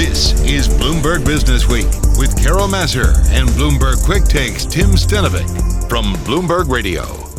This is Bloomberg Business Week with Carol Massar and Bloomberg Quick Takes Tim Stenovec from Bloomberg Radio.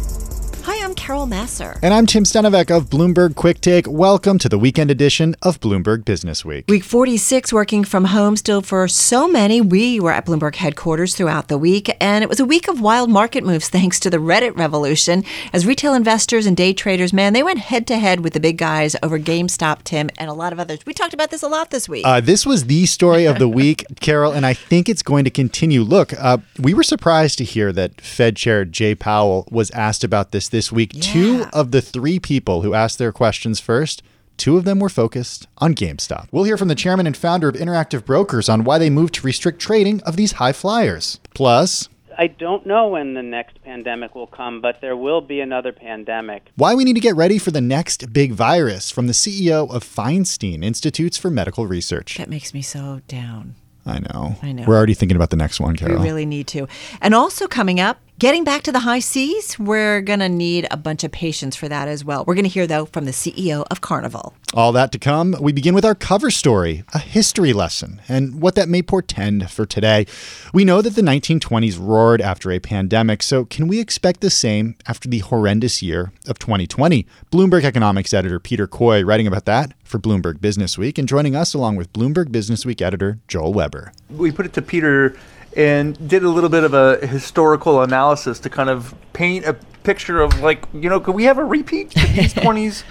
Carol Massar. And I'm Tim Stenovec of Bloomberg Quick Take. Welcome to the weekend edition of Bloomberg Business Week. Week 46, working from home still for so many. We were at Bloomberg headquarters throughout the week, and it was a week of wild market moves thanks to the Reddit revolution. As retail investors and day traders, man, they went head to head with the big guys over GameStop, Tim, and a lot of others. We talked about this a lot this week. Uh, this was the story of the week, Carol, and I think it's going to continue. Look, uh, we were surprised to hear that Fed Chair Jay Powell was asked about this this week. Yeah. Two of the three people who asked their questions first Two of them were focused on GameStop. We'll hear from the chairman and founder of Interactive Brokers on why they moved to restrict trading of these high flyers. Plus, I don't know when the next pandemic will come, but there will be another pandemic. Why we need to get ready for the next big virus from the CEO of Feinstein Institutes for Medical Research. That makes me so down. I know. I know. We're already thinking about the next one, Carol. We really need to. And also coming up, Getting back to the high seas, we're going to need a bunch of patience for that as well. We're going to hear, though, from the CEO of Carnival. All that to come. We begin with our cover story, a history lesson, and what that may portend for today. We know that the 1920s roared after a pandemic, so can we expect the same after the horrendous year of 2020? Bloomberg economics editor Peter Coy writing about that for Bloomberg Business Week, and joining us along with Bloomberg Business Week editor Joel Weber. We put it to Peter and did a little bit of a historical analysis to kind of paint a picture of like you know could we have a repeat of these 20s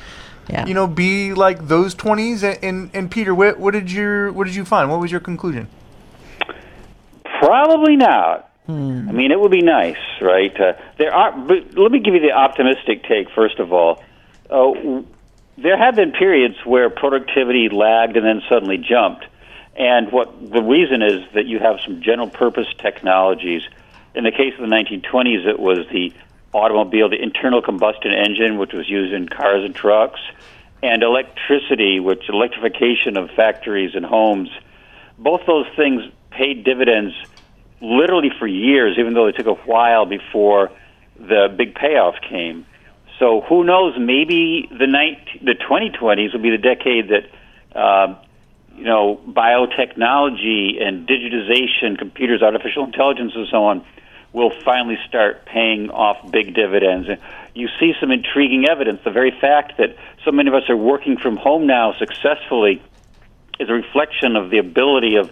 yeah. you know be like those 20s and, and, and Peter what, what did your what did you find? What was your conclusion? Probably not. Hmm. I mean it would be nice right? Uh, there are but let me give you the optimistic take first of all. Uh, there have been periods where productivity lagged and then suddenly jumped and what the reason is that you have some general purpose technologies. In the case of the 1920s, it was the automobile, the internal combustion engine, which was used in cars and trucks, and electricity, which electrification of factories and homes. Both those things paid dividends literally for years, even though it took a while before the big payoff came. So who knows? Maybe the 19, the 2020s will be the decade that uh, you know, biotechnology and digitization, computers, artificial intelligence, and so on, will finally start paying off big dividends. And you see some intriguing evidence. The very fact that so many of us are working from home now successfully is a reflection of the ability of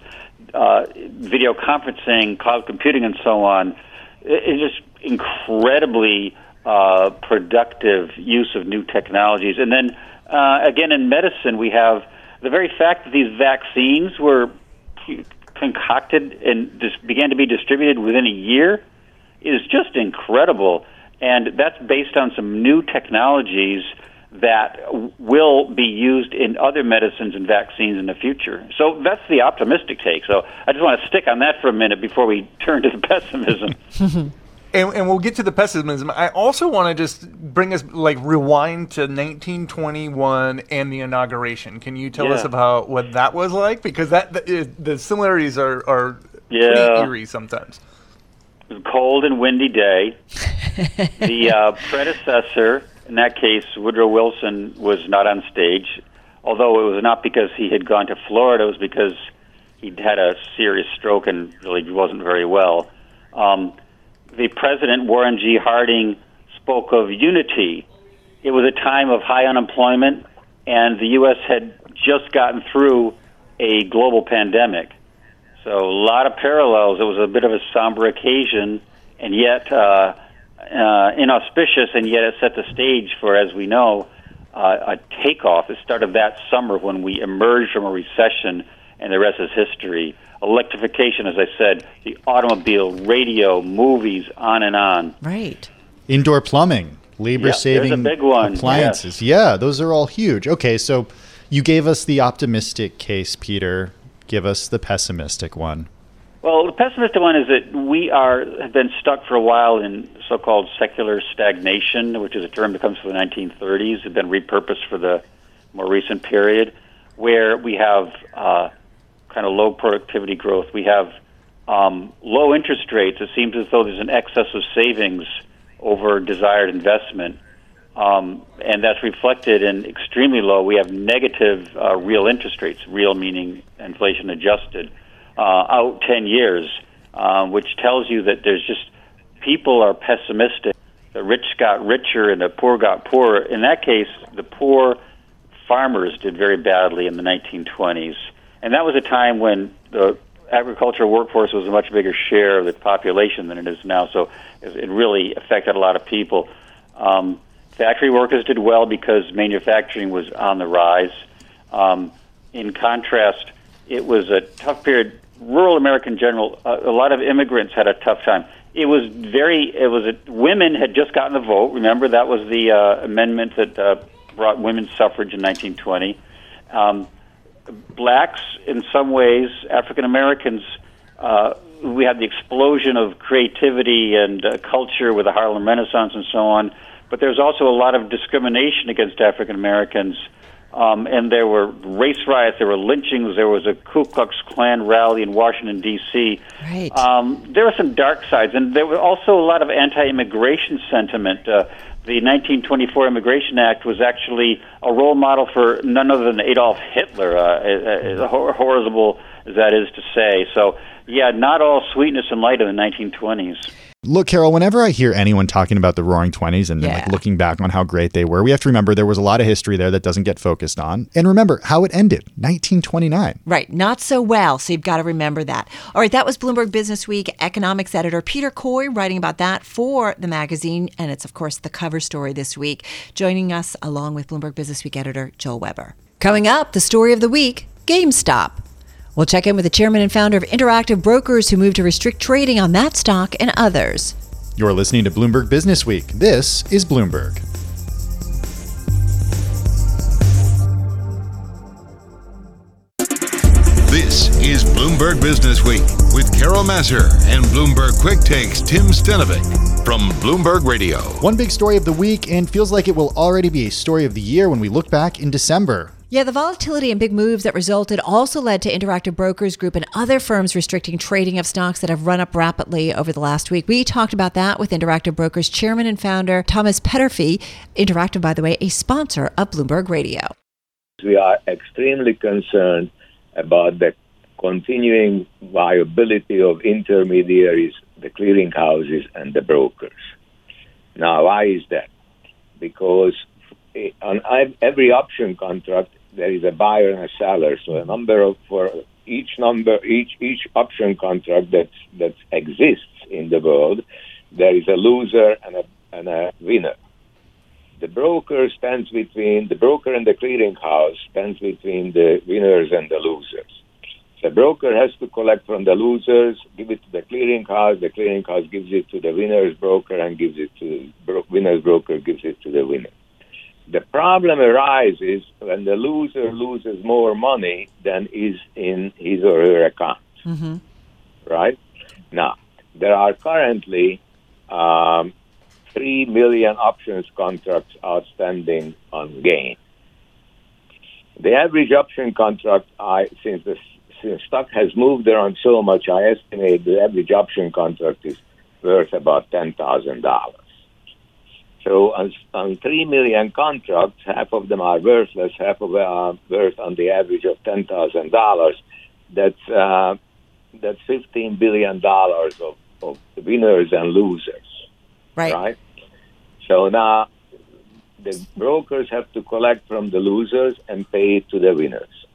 uh, video conferencing, cloud computing, and so on. It is incredibly uh, productive use of new technologies. And then uh, again, in medicine, we have the very fact that these vaccines were concocted and just began to be distributed within a year is just incredible. And that's based on some new technologies that will be used in other medicines and vaccines in the future. So that's the optimistic take. So I just want to stick on that for a minute before we turn to the pessimism. And, and, we'll get to the pessimism. I also want to just bring us like rewind to 1921 and the inauguration. Can you tell yeah. us about what that was like? Because that the, the similarities are are yeah. pretty eerie sometimes. It was a cold and windy day. the uh, predecessor, in that case, Woodrow Wilson, was not on stage. Although it was not because he had gone to Florida, it was because he'd had a serious stroke and really wasn't very well. Um, the president, Warren G. Harding, spoke of unity. It was a time of high unemployment, and the U.S. had just gotten through a global pandemic. So, a lot of parallels. It was a bit of a somber occasion, and yet uh, uh, inauspicious, and yet it set the stage for, as we know, uh, a takeoff. It started that summer when we emerged from a recession, and the rest is history electrification, as I said, the automobile, radio, movies, on and on. Right. Indoor plumbing, labor saving appliances. Yes. Yeah, those are all huge. Okay, so you gave us the optimistic case, Peter. Give us the pessimistic one. Well, the pessimistic one is that we are have been stuck for a while in so-called secular stagnation, which is a term that comes from the 1930s. It's been repurposed for the more recent period, where we have uh, kind of low productivity growth. We have um, low interest rates. It seems as though there's an excess of savings over desired investment. Um, and that's reflected in extremely low. We have negative uh, real interest rates, real meaning inflation adjusted, uh, out 10 years, um, which tells you that there's just people are pessimistic. The rich got richer and the poor got poorer. In that case, the poor farmers did very badly in the 1920s. And that was a time when the agricultural workforce was a much bigger share of the population than it is now. So it really affected a lot of people. Um, factory workers did well because manufacturing was on the rise. Um, in contrast, it was a tough period. Rural American general, uh, a lot of immigrants had a tough time. It was very. It was a, women had just gotten the vote. Remember that was the uh, amendment that uh, brought women's suffrage in 1920. Um, blacks, in some ways, African Americans, uh, we had the explosion of creativity and uh, culture with the Harlem Renaissance and so on. But there's also a lot of discrimination against African Americans. Um, and there were race riots, there were lynchings, there was a Ku Klux Klan rally in Washington, D.C. Right. Um, there were some dark sides, and there was also a lot of anti immigration sentiment. Uh, the 1924 Immigration Act was actually a role model for none other than Adolf Hitler, uh, as horrible as that is to say. So, yeah, not all sweetness and light in the 1920s. Look, Carol, whenever I hear anyone talking about the Roaring Twenties and yeah. like looking back on how great they were, we have to remember there was a lot of history there that doesn't get focused on. And remember how it ended, 1929. Right, not so well. So you've got to remember that. All right, that was Bloomberg Business Week economics editor Peter Coy writing about that for the magazine, and it's of course the cover story this week. Joining us along with Bloomberg Business Week editor Joel Weber. Coming up, the story of the week: GameStop. We'll check in with the chairman and founder of Interactive Brokers who moved to restrict trading on that stock and others. You're listening to Bloomberg Business Week. This is Bloomberg. This is Bloomberg Business Week with Carol Massar and Bloomberg Quick Takes Tim Stenovec from Bloomberg Radio. One big story of the week and feels like it will already be a story of the year when we look back in December. Yeah, the volatility and big moves that resulted also led to Interactive Brokers Group and other firms restricting trading of stocks that have run up rapidly over the last week. We talked about that with Interactive Brokers chairman and founder Thomas Peterffy. Interactive, by the way, a sponsor of Bloomberg Radio. We are extremely concerned about the continuing viability of intermediaries, the clearinghouses, and the brokers. Now, why is that? Because eh, on every option contract, there is a buyer and a seller. So a number of for each number, each each option contract that that exists in the world, there is a loser and a and a winner. The broker stands between the broker and the clearinghouse stands between the winners and the losers. The broker has to collect from the losers, give it to the clearinghouse. The clearinghouse gives it to the winner's broker and gives it to bro- winner's broker gives it to the winner. The problem arises when the loser loses more money than is in his or her account. Mm-hmm. Right? Now, there are currently um, 3 million options contracts outstanding on gain. The average option contract, I, since the since stock has moved around so much, I estimate the average option contract is worth about $10,000. So on, on 3 million contracts, half of them are worthless, half of them are worth on the average of $10,000. That's, uh, that's $15 billion of, of winners and losers. Right. Right? So now the brokers have to collect from the losers and pay it to the winners.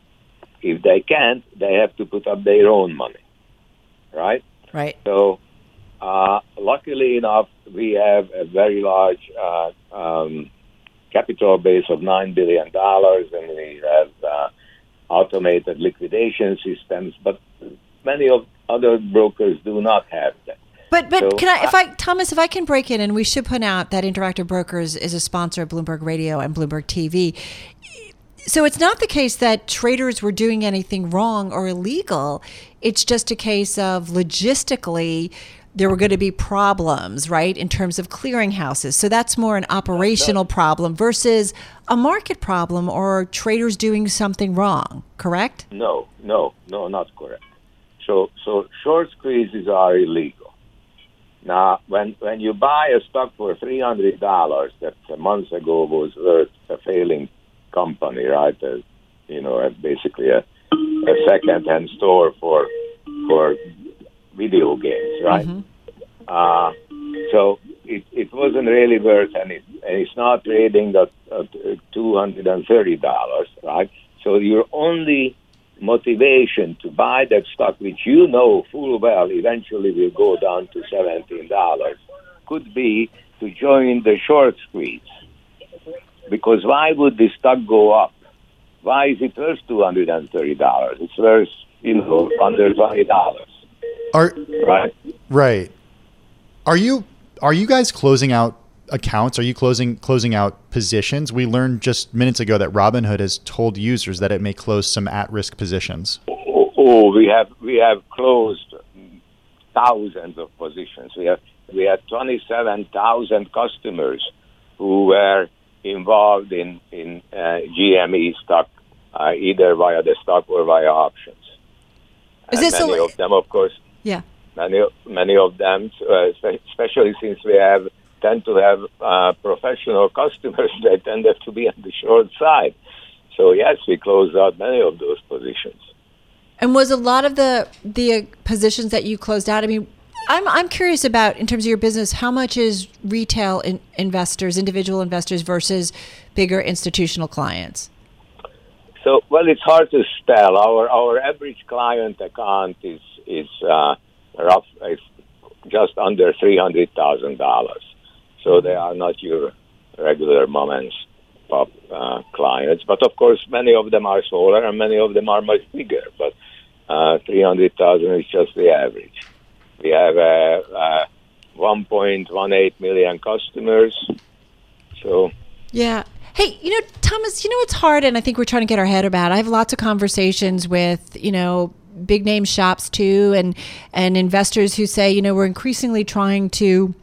If they can't, they have to put up their own money. Right? Right. So uh, luckily enough, we have a very large uh, um, capital base of $9 billion, and we have uh, automated liquidation systems, but many of other brokers do not have that. But but so, can I, if I Thomas, if I can break in, and we should point out that Interactive Brokers is a sponsor of Bloomberg Radio and Bloomberg TV. So it's not the case that traders were doing anything wrong or illegal. It's just a case of logistically there were going to be problems, right, in terms of clearinghouses. So that's more an operational problem versus a market problem or traders doing something wrong, correct? No, no, no, not correct. So, so short squeezes are illegal. Now, when when you buy a stock for three hundred dollars that a month ago was worth a failing company, right? A, you know, uh, basically a, a second-hand store for for video games, right? Mm-hmm. Uh, so it, it wasn't really worth any, and it's not trading at, at two hundred and thirty dollars, right? So your only motivation to buy that stock, which you know full well eventually will go down to seventeen dollars, could be to join the short squeeze. Because why would the stock go up? Why is it worth two hundred and thirty dollars? It's worth you know under twenty dollars. Are right? Right. Are you are you guys closing out accounts? Are you closing closing out positions? We learned just minutes ago that Robinhood has told users that it may close some at-risk positions. Oh, oh we have we have closed thousands of positions. We have we had 27,000 customers who were involved in in uh, GME stock, uh, either via the stock or via options. Is and this many a, of them, of course, yeah. Many many of them, uh, especially since we have tend to have uh, professional customers that tend to be on the short side. So yes, we closed out many of those positions. And was a lot of the the positions that you closed out? I mean, I'm I'm curious about in terms of your business, how much is retail in, investors, individual investors versus bigger institutional clients? So well, it's hard to tell. Our our average client account is is uh, rough, is just under three hundred thousand dollars. So they are not your regular mom and pop uh, clients, but of course many of them are smaller and many of them are much bigger. But uh, three hundred thousand is just the average. We have uh, uh, 1.18 million customers. So yeah. Hey, you know, Thomas, you know it's hard and I think we're trying to get our head about. I have lots of conversations with, you know, big name shops too and and investors who say, you know, we're increasingly trying to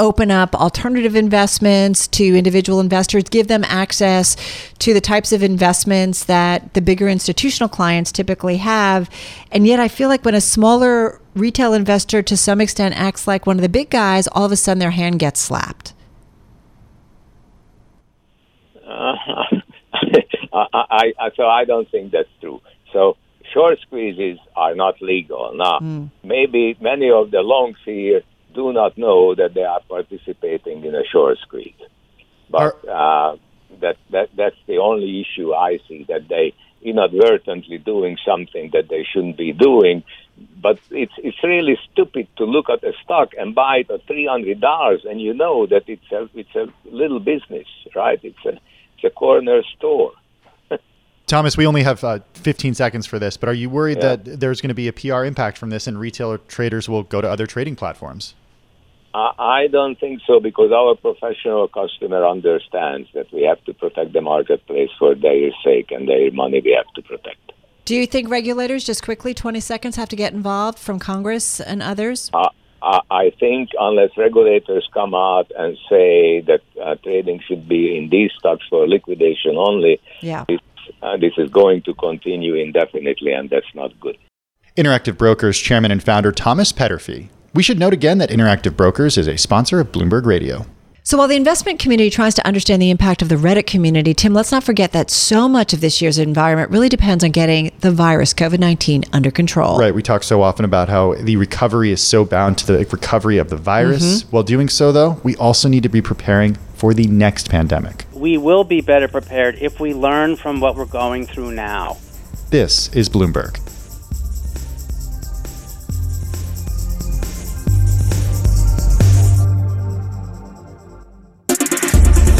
open up alternative investments to individual investors, give them access to the types of investments that the bigger institutional clients typically have. And yet, I feel like when a smaller retail investor to some extent acts like one of the big guys, all of a sudden their hand gets slapped. Uh, I, I, so I don't think that's true. So short squeezes are not legal. Now, mm. maybe many of the longs here do not know that they are participating in a short squeeze. But uh, that, that that's the only issue I see that they inadvertently doing something that they shouldn't be doing. But it's it's really stupid to look at a stock and buy it at three hundred dollars, and you know that it's a it's a little business, right? It's a it's a corner store. Thomas, we only have uh, 15 seconds for this, but are you worried yeah. that there's going to be a PR impact from this and retailer traders will go to other trading platforms? I don't think so because our professional customer understands that we have to protect the marketplace for their sake and their money we have to protect. Do you think regulators, just quickly, 20 seconds, have to get involved from Congress and others? Uh, I think unless regulators come out and say that uh, trading should be in these stocks for liquidation only, yeah uh, this is going to continue indefinitely, and that's not good. Interactive Brokers Chairman and Founder Thomas Peterffy. We should note again that Interactive Brokers is a sponsor of Bloomberg Radio. So while the investment community tries to understand the impact of the Reddit community, Tim, let's not forget that so much of this year's environment really depends on getting the virus, COVID 19, under control. Right. We talk so often about how the recovery is so bound to the recovery of the virus. Mm-hmm. While doing so, though, we also need to be preparing for the next pandemic. We will be better prepared if we learn from what we're going through now. This is Bloomberg.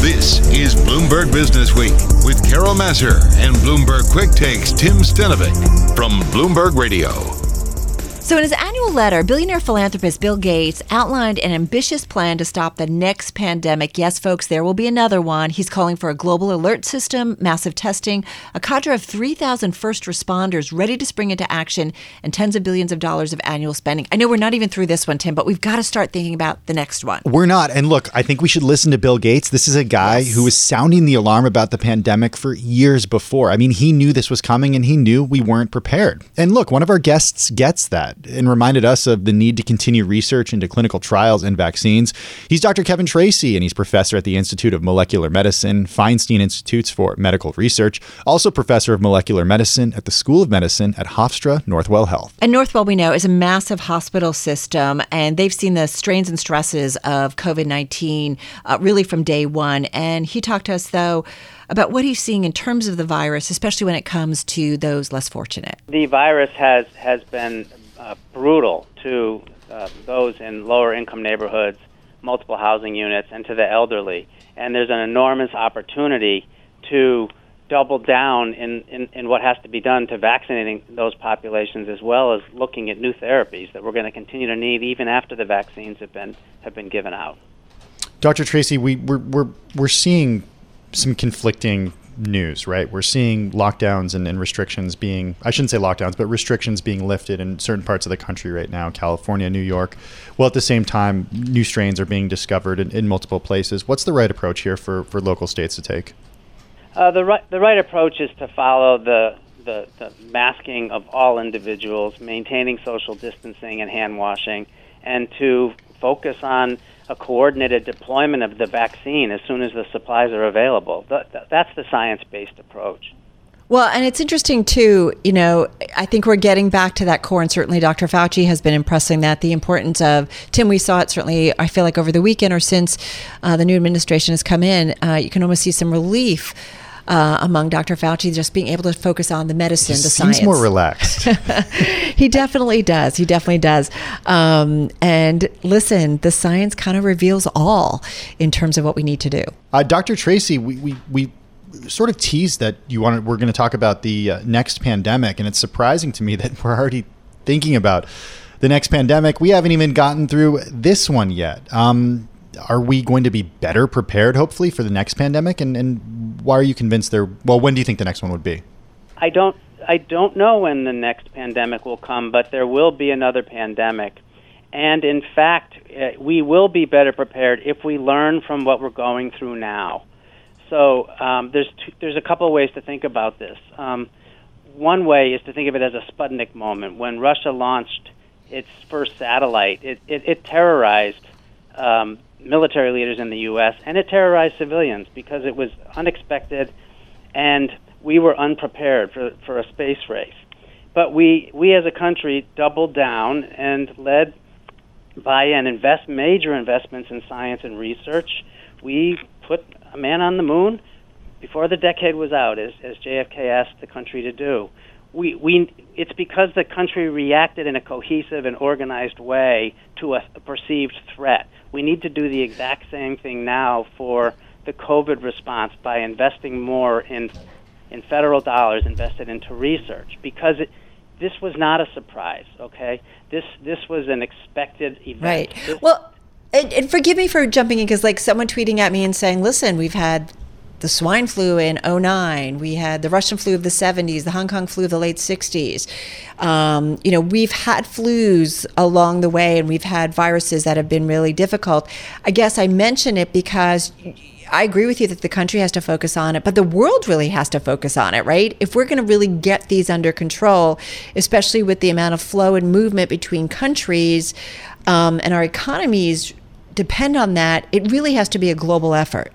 This is Bloomberg Business Week with Carol Massar and Bloomberg Quick Takes Tim Stenovec from Bloomberg Radio. So, in his annual letter, billionaire philanthropist Bill Gates outlined an ambitious plan to stop the next pandemic. Yes, folks, there will be another one. He's calling for a global alert system, massive testing, a cadre of 3,000 first responders ready to spring into action, and tens of billions of dollars of annual spending. I know we're not even through this one, Tim, but we've got to start thinking about the next one. We're not. And look, I think we should listen to Bill Gates. This is a guy yes. who was sounding the alarm about the pandemic for years before. I mean, he knew this was coming and he knew we weren't prepared. And look, one of our guests gets that and reminded us of the need to continue research into clinical trials and vaccines. He's Dr. Kevin Tracey, and he's professor at the Institute of Molecular Medicine, Feinstein Institutes for Medical Research, also professor of molecular medicine at the School of Medicine at Hofstra Northwell Health. And Northwell, we know, is a massive hospital system, and they've seen the strains and stresses of COVID 19 uh, really from day one. And he talked to us, though, about what he's seeing in terms of the virus, especially when it comes to those less fortunate. The virus has, has been uh, brutal to uh, those in lower income neighborhoods, multiple housing units, and to the elderly. And there's an enormous opportunity to double down in, in, in what has to be done to vaccinating those populations as well as looking at new therapies that we're going to continue to need even after the vaccines have been have been given out. Dr. Tracey, we, we're, we're, we're seeing some conflicting news, right? We're seeing lockdowns and, and, restrictions being, I shouldn't say lockdowns, but restrictions being lifted in certain parts of the country right now, California, New York. Well, at the same time, new strains are being discovered in, in multiple places. What's the right approach here for, for local states to take? Uh, the, right, the right approach is to follow the, the, the masking of all individuals, maintaining social distancing and hand washing, and to focus on a coordinated deployment of the vaccine as soon as the supplies are available. That's the science based approach. Well, and it's interesting too, you know, I think we're getting back to that core, and certainly Dr. Fauci has been impressing that the importance of, Tim, we saw it certainly, I feel like over the weekend or since uh, the new administration has come in, uh, you can almost see some relief uh, among Dr. Fauci, just being able to focus on the medicine, he the seems science. more relaxed. he definitely does. He definitely does. Um, and listen, the science kind of reveals all in terms of what we need to do. Uh, Dr. Tracey, we, we, we sort of teased that you wanted, we're going to talk about the uh, next pandemic, and it's surprising to me that we're already thinking about the next pandemic. We haven't even gotten through this one yet. Um, are we going to be better prepared, hopefully, for the next pandemic? And, and why are you convinced there? Well, when do you think the next one would be? I don't. I don't know when the next pandemic will come, but there will be another pandemic. And in fact, uh, we will be better prepared if we learn from what we're going through now. So um, there's two, there's a couple of ways to think about this. Um, one way is to think of it as a Sputnik moment. When Russia launched its first satellite, it, it, it terrorized um, military leaders in the U.S., and it terrorized civilians because it was unexpected and we were unprepared for, for a space race. But we, we as a country doubled down and led by an invest major investments in science and research. We put a man on the moon before the decade was out, as, as JFK asked the country to do. We, we, it's because the country reacted in a cohesive and organized way to a, a perceived threat. We need to do the exact same thing now for the COVID response by investing more in in federal dollars invested into research because it, this was not a surprise. Okay, this this was an expected event. Right. This, well, and, and, forgive me for jumping in because like someone tweeting at me and saying, "Listen, we've had the swine flu in 09. We had the Russian flu of the 70s, the Hong Kong flu of the late 60s. Um, you know, we've had flus along the way and we've had viruses that have been really difficult. I guess I mention it because I agree with you that the country has to focus on it, but the world really has to focus on it, right? If we're going to really get these under control, especially with the amount of flow and movement between countries um, and our economies depend on that, it really has to be a global effort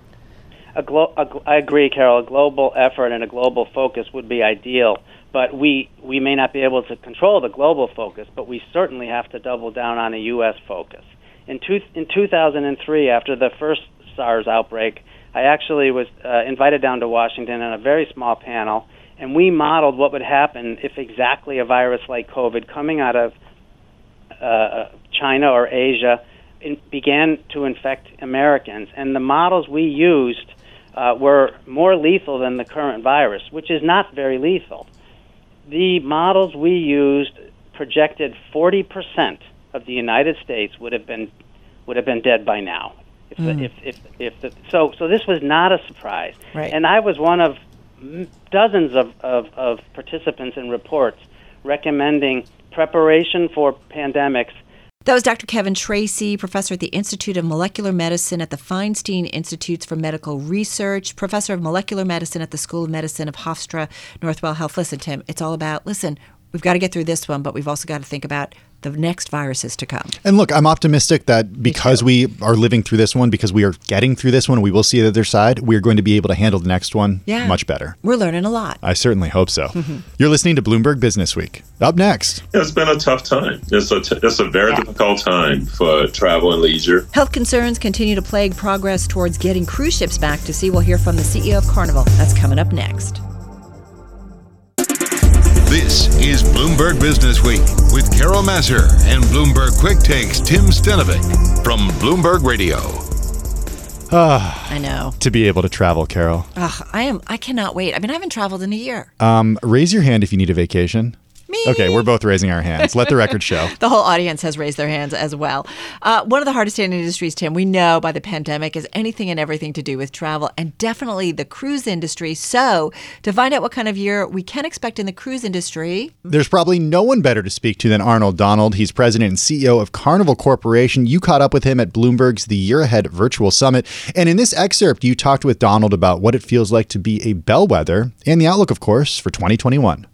a glo- a, I agree, Carol. A global effort and a global focus would be ideal, but we we may not be able to control the global focus, but we certainly have to double down on a U.S. focus. In two, in 2003, after the first SARS outbreak, I actually was uh, invited down to Washington on a very small panel, and we modeled what would happen if exactly a virus like COVID coming out of uh, China or Asia in, began to infect Americans. And the models we used uh, were more lethal than the current virus, which is not very lethal. The models we used projected 40% of the United States would have been would have been dead by now. If, mm. the, if, if, if the, so, so this was not a surprise. Right. And I was one of dozens of, of, of participants in reports recommending preparation for pandemics that was Dr. Kevin Tracey, professor at the Institute of Molecular Medicine at the Feinstein Institutes for Medical Research, professor of molecular medicine at the School of Medicine of Hofstra Northwell Health. Listen, Tim, it's all about, listen, we've got to get through this one, but we've also got to think about the next viruses to come. And look, I'm optimistic that because we are living through this one, because we are getting through this one, we will see the other side. We're going to be able to handle the next one Yeah. much better. We're learning a lot. I certainly hope so. Mm-hmm. You're listening to Bloomberg Business Week. Up next. It's been a tough time. It's a, t- it's a very difficult time for travel and leisure. Health concerns continue to plague progress towards getting cruise ships back to sea. We'll hear from the CEO of Carnival. That's coming up next. This is Bloomberg Business Week with Carol Massar and Bloomberg Quick Takes Tim Stenovec from Bloomberg Radio. Ah, I know. To be able to travel, Carol. Ugh, I am. I cannot wait. I mean, I haven't traveled in a year. Um, raise your hand if you need a vacation. Me. Okay, we're both raising our hands. Let the record show. The whole audience has raised their hands as well. Uh, one of the hardest hit industries, Tim, we know by the pandemic, is anything and everything to do with travel and definitely the cruise industry. So, to find out what kind of year we can expect in the cruise industry, There's probably no one better to speak to than Arnold Donald. He's president and CEO of Carnival Corporation. You caught up with him at Bloomberg's The Year Ahead Virtual Summit. And in this excerpt, you talked with Donald about what it feels like to be a bellwether and the outlook, of course, for 2021.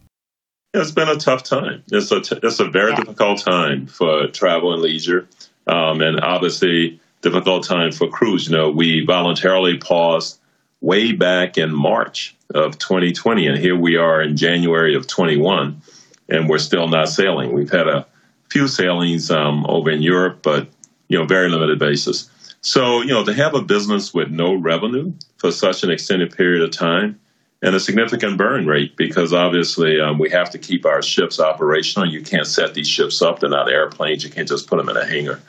It's been a tough time. It's a t- it's a very difficult time for travel and leisure, um, and obviously difficult time for cruise. You know, we voluntarily paused way back in March of 2020, and here we are in January of 21, and we're still not sailing. We've had a few sailings um, over in Europe, but you know, very limited basis. So, you know, to have a business with no revenue for such an extended period of time and a significant burn rate because obviously um, we have to keep our ships operational. You can't set these ships up; they're not airplanes. You can't just put them in a hangar.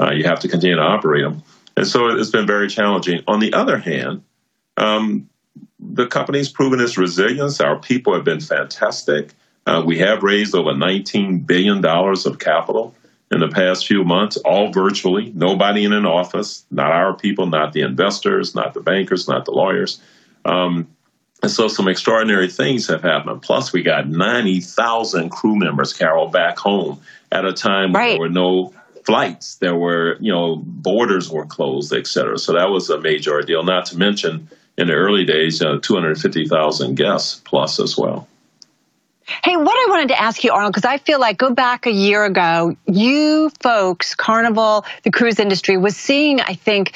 Uh, you have to continue to operate them, and so it's been very challenging. On the other hand, um, the company's proven its resilience. Our people have been fantastic. Uh, we have raised over $19 billion of capital in the past few months, all virtually, nobody in an office, not our people, not the investors, not the bankers, not the lawyers. Um, and so some extraordinary things have happened. Plus, we got 90,000 crew members, Carol, back home at a time when Right. there were no flights. There were, you know, borders were closed, et cetera. So that was a major ordeal, not to mention in the early days, uh, 250,000 guests plus as well. Hey, what I wanted to ask you, Arnold, because I feel like go back a year ago, you folks, Carnival, the cruise industry, was seeing, I think,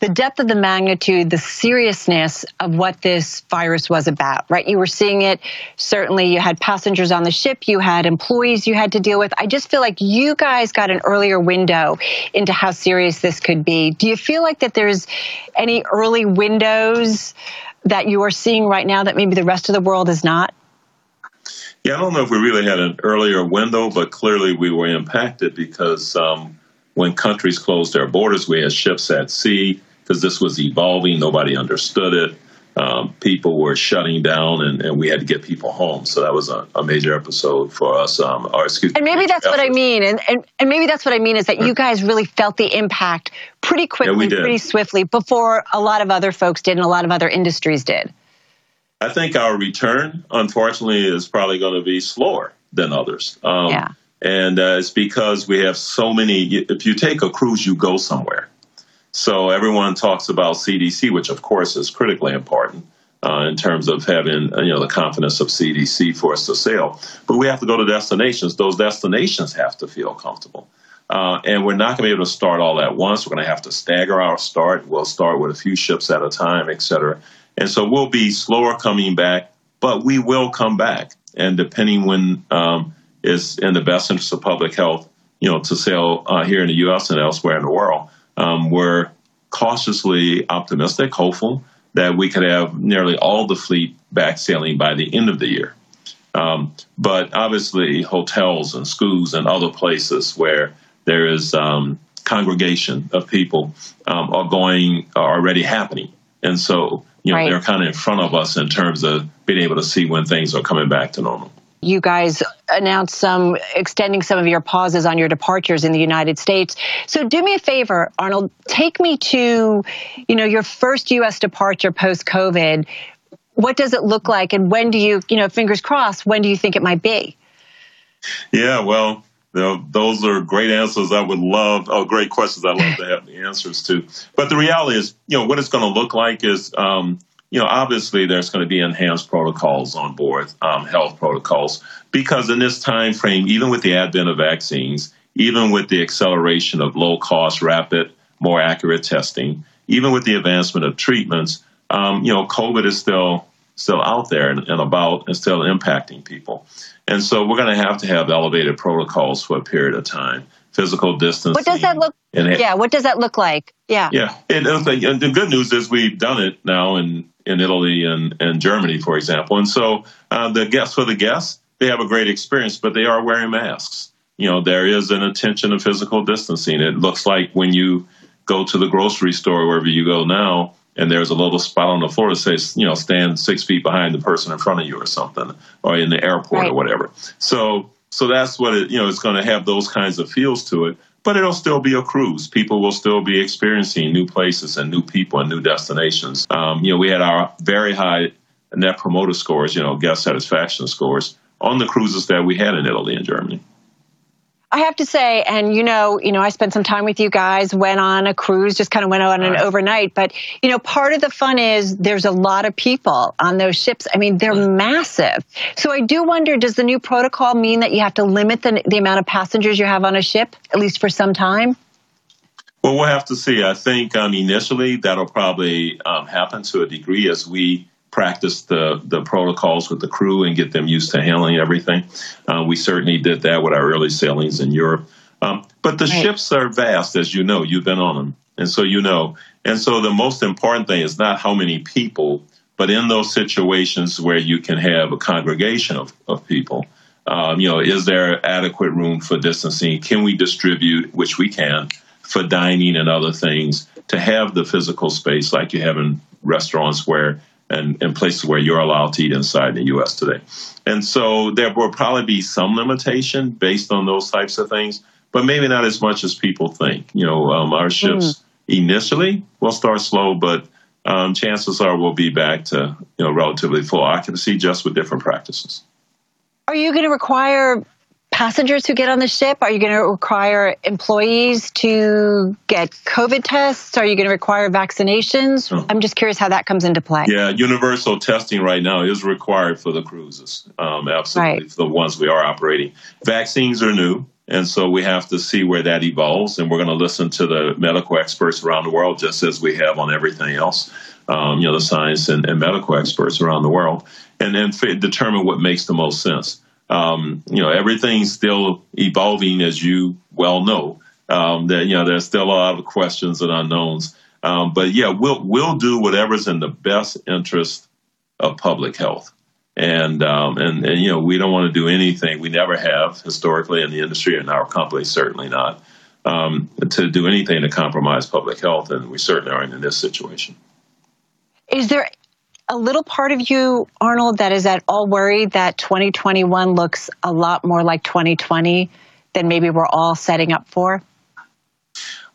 the depth of the magnitude, the seriousness of what this virus was about, right? You were seeing it. Certainly, you had passengers on the ship, you had employees you had to deal with. I just feel like you guys got an earlier window into how serious this could be. Do you feel like that there's any early windows that you are seeing right now that maybe the rest of the world is not? Yeah, I don't know if we really had an earlier window, but clearly we were impacted because um, when countries closed their borders, we had ships at sea because this was evolving. Nobody understood it. Um, people were shutting down, and, and we had to get people home. So that was a, a major episode for us. Um, or excuse And maybe that's what I mean. And, and, and maybe that's what I mean is that you guys really felt the impact pretty quickly, did. pretty swiftly before a lot of other folks did and a lot of other industries did. I think our return, unfortunately, is probably going to be slower than others. Um, Yeah. And uh, it's because we have so many. If you take a cruise, you go somewhere. So everyone talks about CDC, which of course is critically important uh, in terms of having uh, you know the confidence of CDC for us to sail. But we have to go to destinations. Those destinations have to feel comfortable. Uh, and we're not going to be able to start all at once. We're going to have to stagger our start. We'll start with a few ships at a time, et cetera. And so we'll be slower coming back, but we will come back. And depending when um, is in the best interest of public health, you know, to sail uh, here in the U.S. and elsewhere in the world, um, we're cautiously optimistic, hopeful that we could have nearly all the fleet back sailing by the end of the year. Um, but obviously, hotels and schools and other places where there is um, congregation of people um, are going are already happening, and so you know Right. they're kind of in front of us in terms of being able to see when things are coming back to normal. You guys announced some extending some of your pauses on your departures in the United States. So do me a favor, Arnold, take me to, you know, your first US departure post COVID. What does it look like and when do you, you know, fingers crossed, when do you think it might be? Yeah, well, those are great answers. I would love, oh, great questions. I love to have the answers to. But the reality is, you know, what it's going to look like is um, you know, obviously there's going to be enhanced protocols on board, um, health protocols, because in this time frame, even with the advent of vaccines, even with the acceleration of low cost, rapid, more accurate testing, even with the advancement of treatments, um, you know, COVID is still still out there and, and about and still impacting people. And so we're going to have to have elevated protocols for a period of time. Physical distance. What does that look? yeah. What does that look like? Yeah. Yeah. And, and the good news is we've done it now in in Italy and, and Germany, for example. And so uh, the guests for the guests, they have a great experience, but they are wearing masks. You know, there is an attention to physical distancing. It looks like when you go to the grocery store, wherever you go now, and there's a little spot on the floor that says, you know, stand six feet behind the person in front of you or something, or in the airport right. or whatever. So, so that's what it, you know, it's going to have those kinds of feels to it. But it'll still be a cruise. People will still be experiencing new places and new people and new destinations. Um, you know, we had our very high net promoter scores, you know, guest satisfaction scores on the cruises that we had in Italy and Germany. I have to say, and you know, you know, I spent some time with you guys, went on a cruise, just kind of went on an overnight. But you know, part of the fun is there's a lot of people on those ships. I mean, they're mm. massive. So I do wonder, does the new protocol mean that you have to limit the, the amount of passengers you have on a ship, at least for some time? Well, we'll have to see. I think um, initially that'll probably um, happen to a degree as we practice the the protocols with the crew and get them used to handling everything. Uh, we certainly did that with our early sailings in Europe. Um, but the right. ships are vast, as you know. You've been on them, and so you know. And so the most important thing is not how many people, but in those situations where you can have a congregation of, of people. Um, you know, is there adequate room for distancing? Can we distribute, which we can, for dining and other things, to have the physical space like you have in restaurants where and, and places where you're allowed to eat inside the U.S. today. And so there will probably be some limitation based on those types of things, but maybe not as much as people think. You know, um, our ships mm. initially will start slow, but um, chances are we'll be back to you know relatively full occupancy, just with different practices. Are you going to require passengers who get on the ship? Are you going to require employees to get COVID tests? Are you going to require vaccinations? Oh. I'm just curious how that comes into play. Yeah, universal testing right now is required for the cruises, um, absolutely, right. for the ones we are operating. Vaccines are new. And so we have to see where that evolves. And we're going to listen to the medical experts around the world, just as we have on everything else, um, you know, the science and, and, medical experts around the world, and then determine what makes the most sense. Um, you know, everything's still evolving, as you well know. Um, that you know, there's still a lot of questions and unknowns. Um, but yeah, we'll we'll do whatever's in the best interest of public health. And, um, and and you know we don't want to do anything we never have historically in the industry and our company certainly not um, to do anything to compromise public health and we certainly aren't in this situation. Is there a little part of you, Arnold, that is at all worried that 2021 looks a lot more like 2020 than maybe we're all setting up for?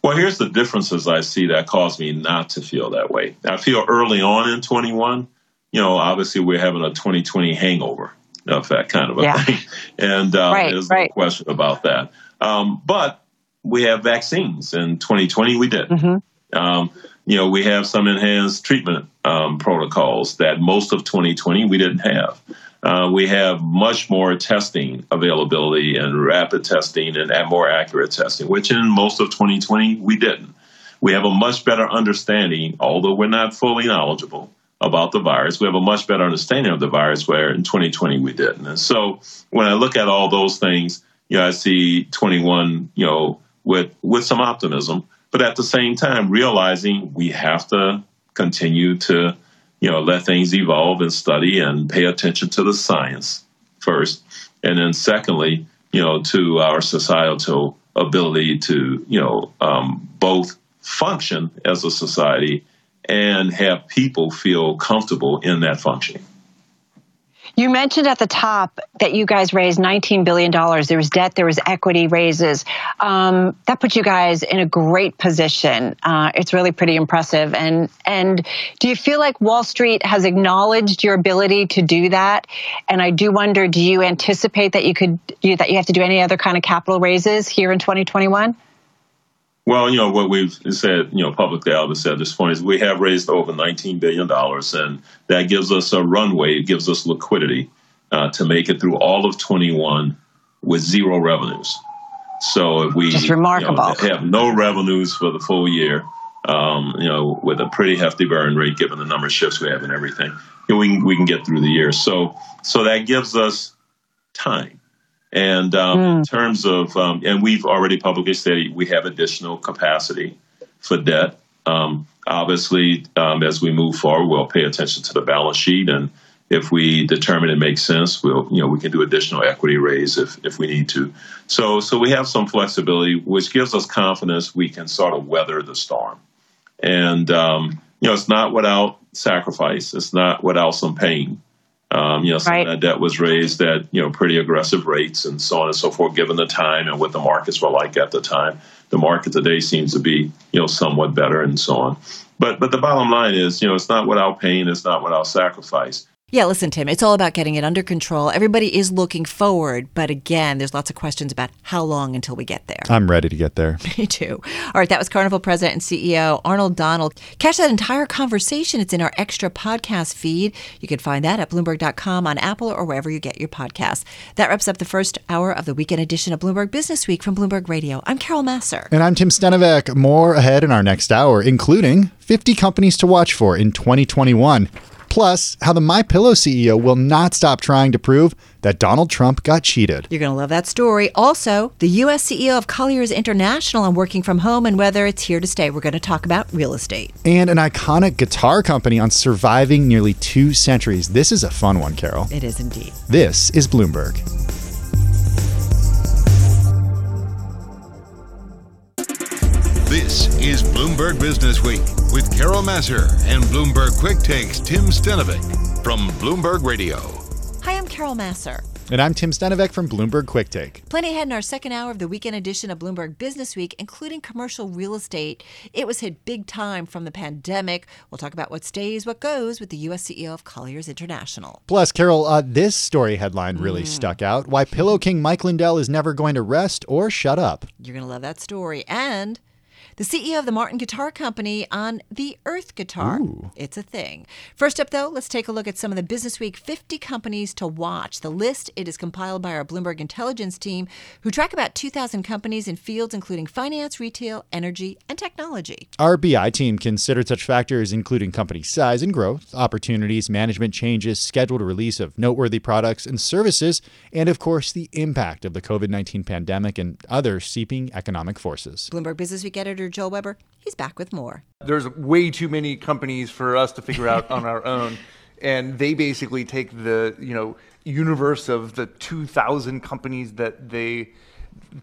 Well, here's the differences I see that cause me not to feel that way. I feel early on in 21, you know, obviously we're having a 2020 hangover of that kind of a yeah. thing. And uh, right, there's right. no question about that. Um, but we have vaccines. In 2020, we did. Mm-hmm. Um, you know, we have some enhanced treatment um, protocols that most of 2020 we didn't have. Uh, we have much more testing availability and rapid testing and more accurate testing, which in most of 2020 we didn't. We have a much better understanding, although we're not fully knowledgeable about the virus. We have a much better understanding of the virus where in 2020 we didn't. And so when I look at all those things, you know, I see 21, you know, with with some optimism but at the same time realizing we have to continue to you know let things evolve and study and pay attention to the science first. And then secondly you know to our societal ability to you know um, both function as a society and have people feel comfortable in that functioning you mentioned at the top that you guys raised $19 billion. There was debt, there was equity raises. Um, that puts you guys in a great position. Uh, it's really pretty impressive. And, and do you feel like Wall Street has acknowledged your ability to do that? And I do wonder, do you anticipate that you could, that you have to do any other kind of capital raises here in 2021? Well, you know what we've said, you know, publicly. Albert said this point is we have raised over 19 billion dollars, and that gives us a runway. It gives us liquidity uh, to make it through all of 21 with zero revenues. So if we Just remarkable. You know, have no revenues for the full year, um, you know, with a pretty hefty burn rate given the number of shifts we have and everything, you know, we can, we can get through the year. So so that gives us time. And um, mm. in terms of, um, and we've already publicly stated we have additional capacity for debt. Um, obviously, um, as we move forward, we'll pay attention to the balance sheet, and if we determine it makes sense, we'll, you know, we can do additional equity raise if if we need to. So, so we have some flexibility, which gives us confidence we can sort of weather the storm. And um, you know, it's not without sacrifice. It's not without some pain. Um, you know, some right. of that debt was raised at you know pretty aggressive rates and so on and so forth, given the time and what the markets were like at the time. The market today seems to be you know somewhat better and so on. But but the bottom line is, you know, it's not without pain, it's not without sacrifice. Yeah, listen, Tim, it's all about getting it under control. Everybody is looking forward, but again, there's lots of questions about how long until we get there. I'm ready to get there. Me too. All right, that was Carnival President and CEO Arnold Donald. Catch that entire conversation. It's in our extra podcast feed. You can find that at Bloomberg.com on Apple or wherever you get your podcasts. That wraps up the first hour of the weekend edition of Bloomberg Business Week from Bloomberg Radio. I'm Carol Massar. And I'm Tim Stenovec. More ahead in our next hour, including 50 companies to watch for in 2021. Plus, how the My Pillow CEO will not stop trying to prove that Donald Trump got cheated. You're going to love that story. Also, the U.S. CEO of Colliers International on working from home and whether it's here to stay. We're going to talk about real estate. And an iconic guitar company on surviving nearly two centuries. This is a fun one, Carol. It is indeed. This is Bloomberg. This is Bloomberg Business Week with Carol Massar and Bloomberg Quick Takes Tim Stenovec from Bloomberg Radio. Hi, I'm Carol Massar. And I'm Tim Stenovec from Bloomberg Quick Take. Plenty ahead in our second hour of the weekend edition of Bloomberg Business Week, including commercial real estate. It was hit big time from the pandemic. We'll talk about what stays, what goes with the U.S. CEO of Colliers International. Plus, Carol, uh, this story headline really mm. stuck out Why Pillow King Mike Lindell is never going to rest or shut up. You're going to love that story. And the CEO of the Martin Guitar Company on the Earth Guitar. Ooh. It's a thing. First up, though, let's take a look at some of the Business Week 50 companies to watch. The list it is compiled by our Bloomberg Intelligence team, who track about 2,000 companies in fields including finance, retail, energy, and technology. Our BI team considered such factors including company size and growth, opportunities, management changes, scheduled release of noteworthy products and services, and of course the impact of the COVID-19 pandemic and other seeping economic forces. Bloomberg Business Week editor Joel Weber. He's back with more. There's way too many companies for us to figure out on our own. And they basically take the, you know, universe of the 2,000 companies that they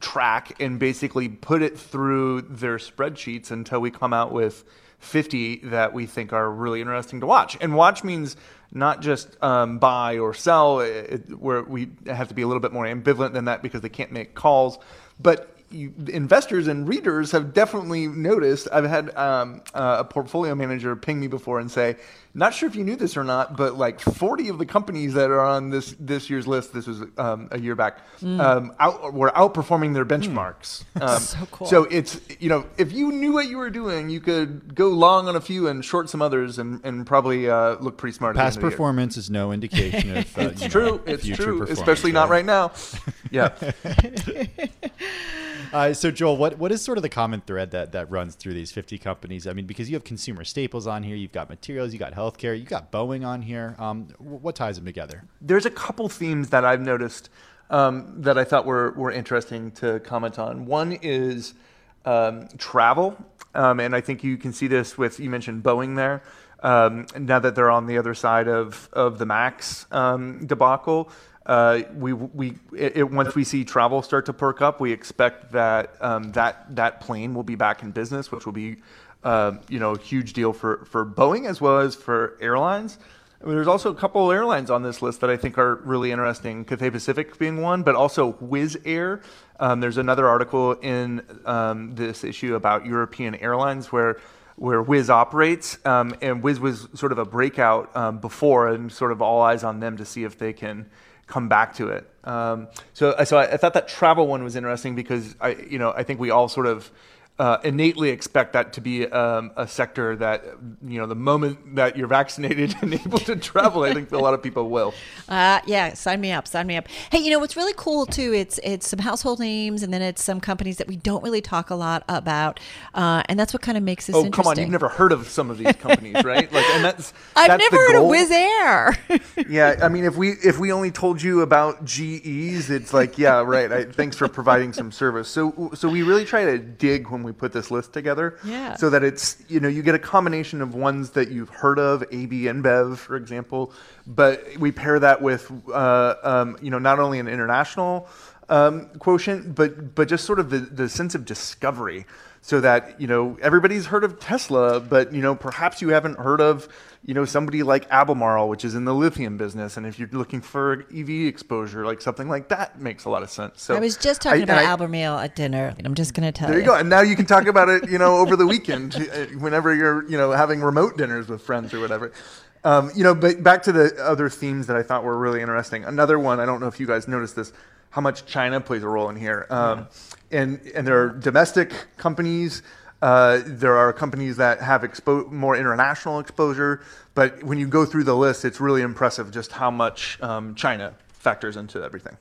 track and basically put it through their spreadsheets until we come out with 50 that we think are really interesting to watch. And watch means not just um, buy or sell, it, where we have to be a little bit more ambivalent than that because they can't make calls. But you, investors and readers have definitely noticed. I've had um, uh, a portfolio manager ping me before and say, "Not sure if you knew this or not, but like 40 of the companies that are on this this year's list, this was um, a year back, mm. um, out, were outperforming their benchmarks. Mm. so cool. So it's you know, if you knew what you were doing, you could go long on a few and short some others, and, and probably uh, look pretty smart. Past performance is no indication of. Uh, it's true. Know, it's true, especially right? not right now. Yeah. Uh, so Joel, what what is sort of the common thread that that runs through these 50 companies? I mean, because you have consumer staples on here, you've got materials, you got healthcare, you got Boeing on here. Um, what ties them together? There's a couple themes that I've noticed um, that I thought were were interesting to comment on. One is um, travel, um, and I think you can see this with you mentioned Boeing there. Um, now that they're on the other side of of the Max um, debacle, we, we, it, once we see travel start to perk up, we expect that um, that that plane will be back in business, which will be uh, you know a huge deal for for Boeing as well as for airlines. I mean, there's also a couple airlines on this list that I think are really interesting. Cathay Pacific being one, but also Wizz Air. Um, there's another article in um, this issue about European airlines where where Wizz operates, um, and Wizz was sort of a breakout um, before, and sort of all eyes on them to see if they can come back to it. Um, so, so I, I, thought that travel one was interesting because I, you know, I think we all sort of uh, innately expect that to be um, a sector that, you know, the moment that you're vaccinated and able to travel, I think a lot of people will. Uh, yeah, sign me up, sign me up. Hey, you know what's really cool too? It's it's some household names, and then it's some companies that we don't really talk a lot about, uh, and that's what kind of makes this. Oh, come on! You've never heard of some of these companies, right? Like, and that's I've that's never heard of Wizz Air. yeah, I mean, if we if we only told you about GEs, it's like, yeah, right. I, thanks for providing some service. So so we really try to dig when we put this list together. Yeah. So that it's you know you get a combination of ones that you've heard of, AB InBev, for example, but we pair that with uh, um, you know not only an international um, quotient, but but just sort of the, the sense of discovery, so that you know everybody's heard of Tesla, but you know perhaps you haven't heard of you know somebody like Albemarle, which is in the lithium business, and if you're looking for EV exposure, like something like that makes a lot of sense. So I was just talking I- about I- Albemarle at dinner. I'm just going to tell you. there you go. And now you can talk about it, you know, over the weekend, uh, whenever you're, you know, having remote dinners with friends or whatever. Um, you know, but back to the other themes that I thought were really interesting. Another one, I don't know if you guys noticed this, how much China plays a role in here. Um, And and there are domestic companies. Uh, there are companies that have expo- more international exposure, but when you go through the list, it's really impressive just how much um, China factors into everything.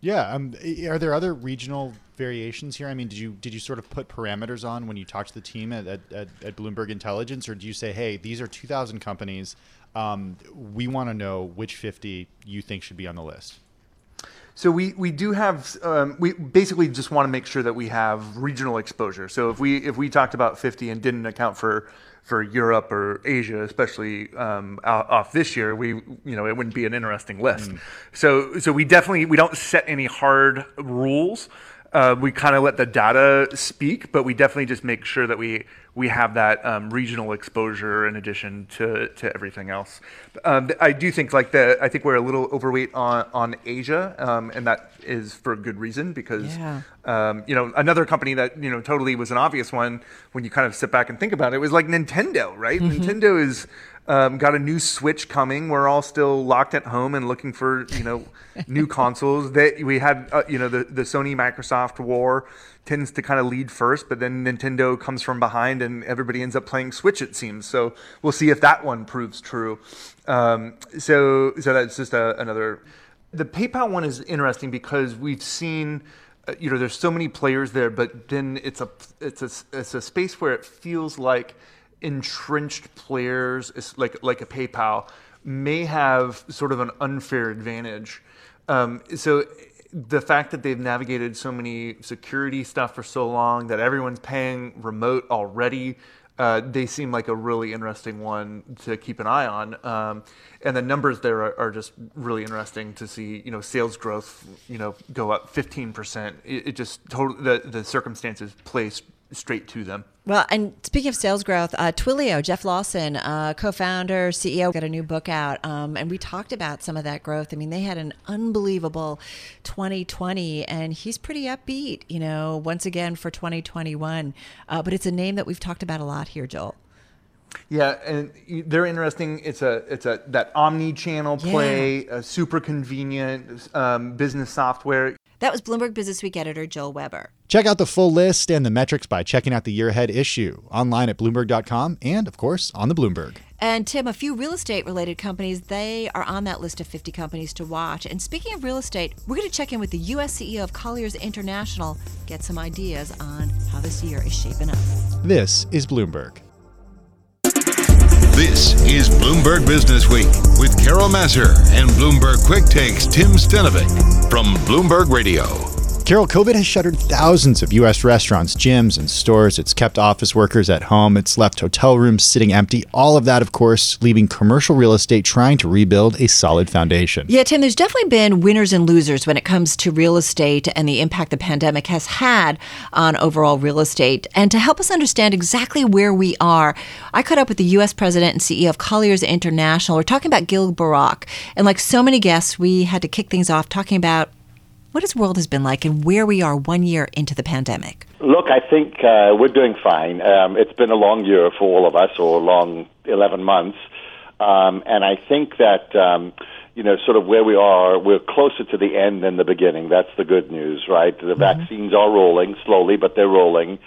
Yeah. Um, are there other regional variations here? I mean, did you did you sort of put parameters on when you talked to the team at, at, at, Bloomberg Intelligence, or do you say, hey, these are 2,000 companies. Um, we want to know which 50 you think should be on the list? So we, we do have um, we basically just want to make sure that we have regional exposure. So if we if we talked about 50 and didn't account for for Europe or Asia, especially um, off this year, we you know it wouldn't be an interesting list. So so we definitely we don't set any hard rules. Uh, we kind of let the data speak, but we definitely just make sure that we we have that um, regional exposure in addition to, to everything else. Um, I do think like the I think we're a little overweight on on Asia, um, and that is for a good reason because Yeah. um, you know another company that you know totally was an obvious one when you kind of sit back and think about it was like Nintendo, right? Nintendo is. Um, got a new Switch coming. We're all still locked at home and looking for you know new consoles. That we had uh, you know the the Sony Microsoft war tends to kind of lead first, but then Nintendo comes from behind and everybody ends up playing Switch. It seems so. We'll see if that one proves true. Um, so so that's just a, another. The PayPal one is interesting because we've seen uh, you know there's so many players there but then it's a it's a it's a space where it feels like entrenched players like like a PayPal may have sort of an unfair advantage um, so the fact that they've navigated so many security stuff for so long that everyone's paying remote already uh, they seem like a really interesting one to keep an eye on. Um, and the numbers there are, are just really interesting to see, you know, sales growth, you know, go up 15%. It, it just totally, the, the circumstances play s- straight to them. Well, and speaking of sales growth, uh, Twilio, Jeff Lawson, uh, co-founder, CEO, got a new book out, um, and we talked about some of that growth. I mean, they had an unbelievable 2020, and he's pretty upbeat, you know, once again for 2021. Uh, but it's a name that we've talked about a lot here, Joel. Yeah, and they're interesting. It's a it's a that omni-channel play, a super convenient um, business software. That was Bloomberg Business Week editor Joel Weber. Check out the full list and the metrics by checking out the year ahead issue online at Bloomberg.com and, of course, on the Bloomberg. And Tim, a few real estate related companies, they are on that list of 50 companies to watch. And speaking of real estate, we're going to check in with the U.S. CEO of Colliers International, get some ideas on how this year is shaping up. This is Bloomberg. This is Bloomberg Business Week with Carol Massar and Bloomberg Quick Takes Tim Stenovec from Bloomberg Radio. Carol, COVID has shuttered thousands of U.S. restaurants, gyms, and stores. It's kept office workers at home. It's left hotel rooms sitting empty. All of that, of course, leaving commercial real estate trying to rebuild a solid foundation. Yeah, Tim, there's definitely been winners and losers when it comes to real estate and the impact the pandemic has had on overall real estate. And to help us understand exactly where we are, I caught up with the U.S. president and CEO of Colliers International. We're talking about Gil Borok. And like so many guests, we had to kick things off talking about what his world has been like and where we are one year into the pandemic. Look, I think uh, we're doing fine. Um, it's been a long year for all of us, or a long 11 months. Um, and I think that, um, you know, sort of where we are, we're closer to the end than the beginning. That's the good news, right? The vaccines are rolling slowly, but they're rolling.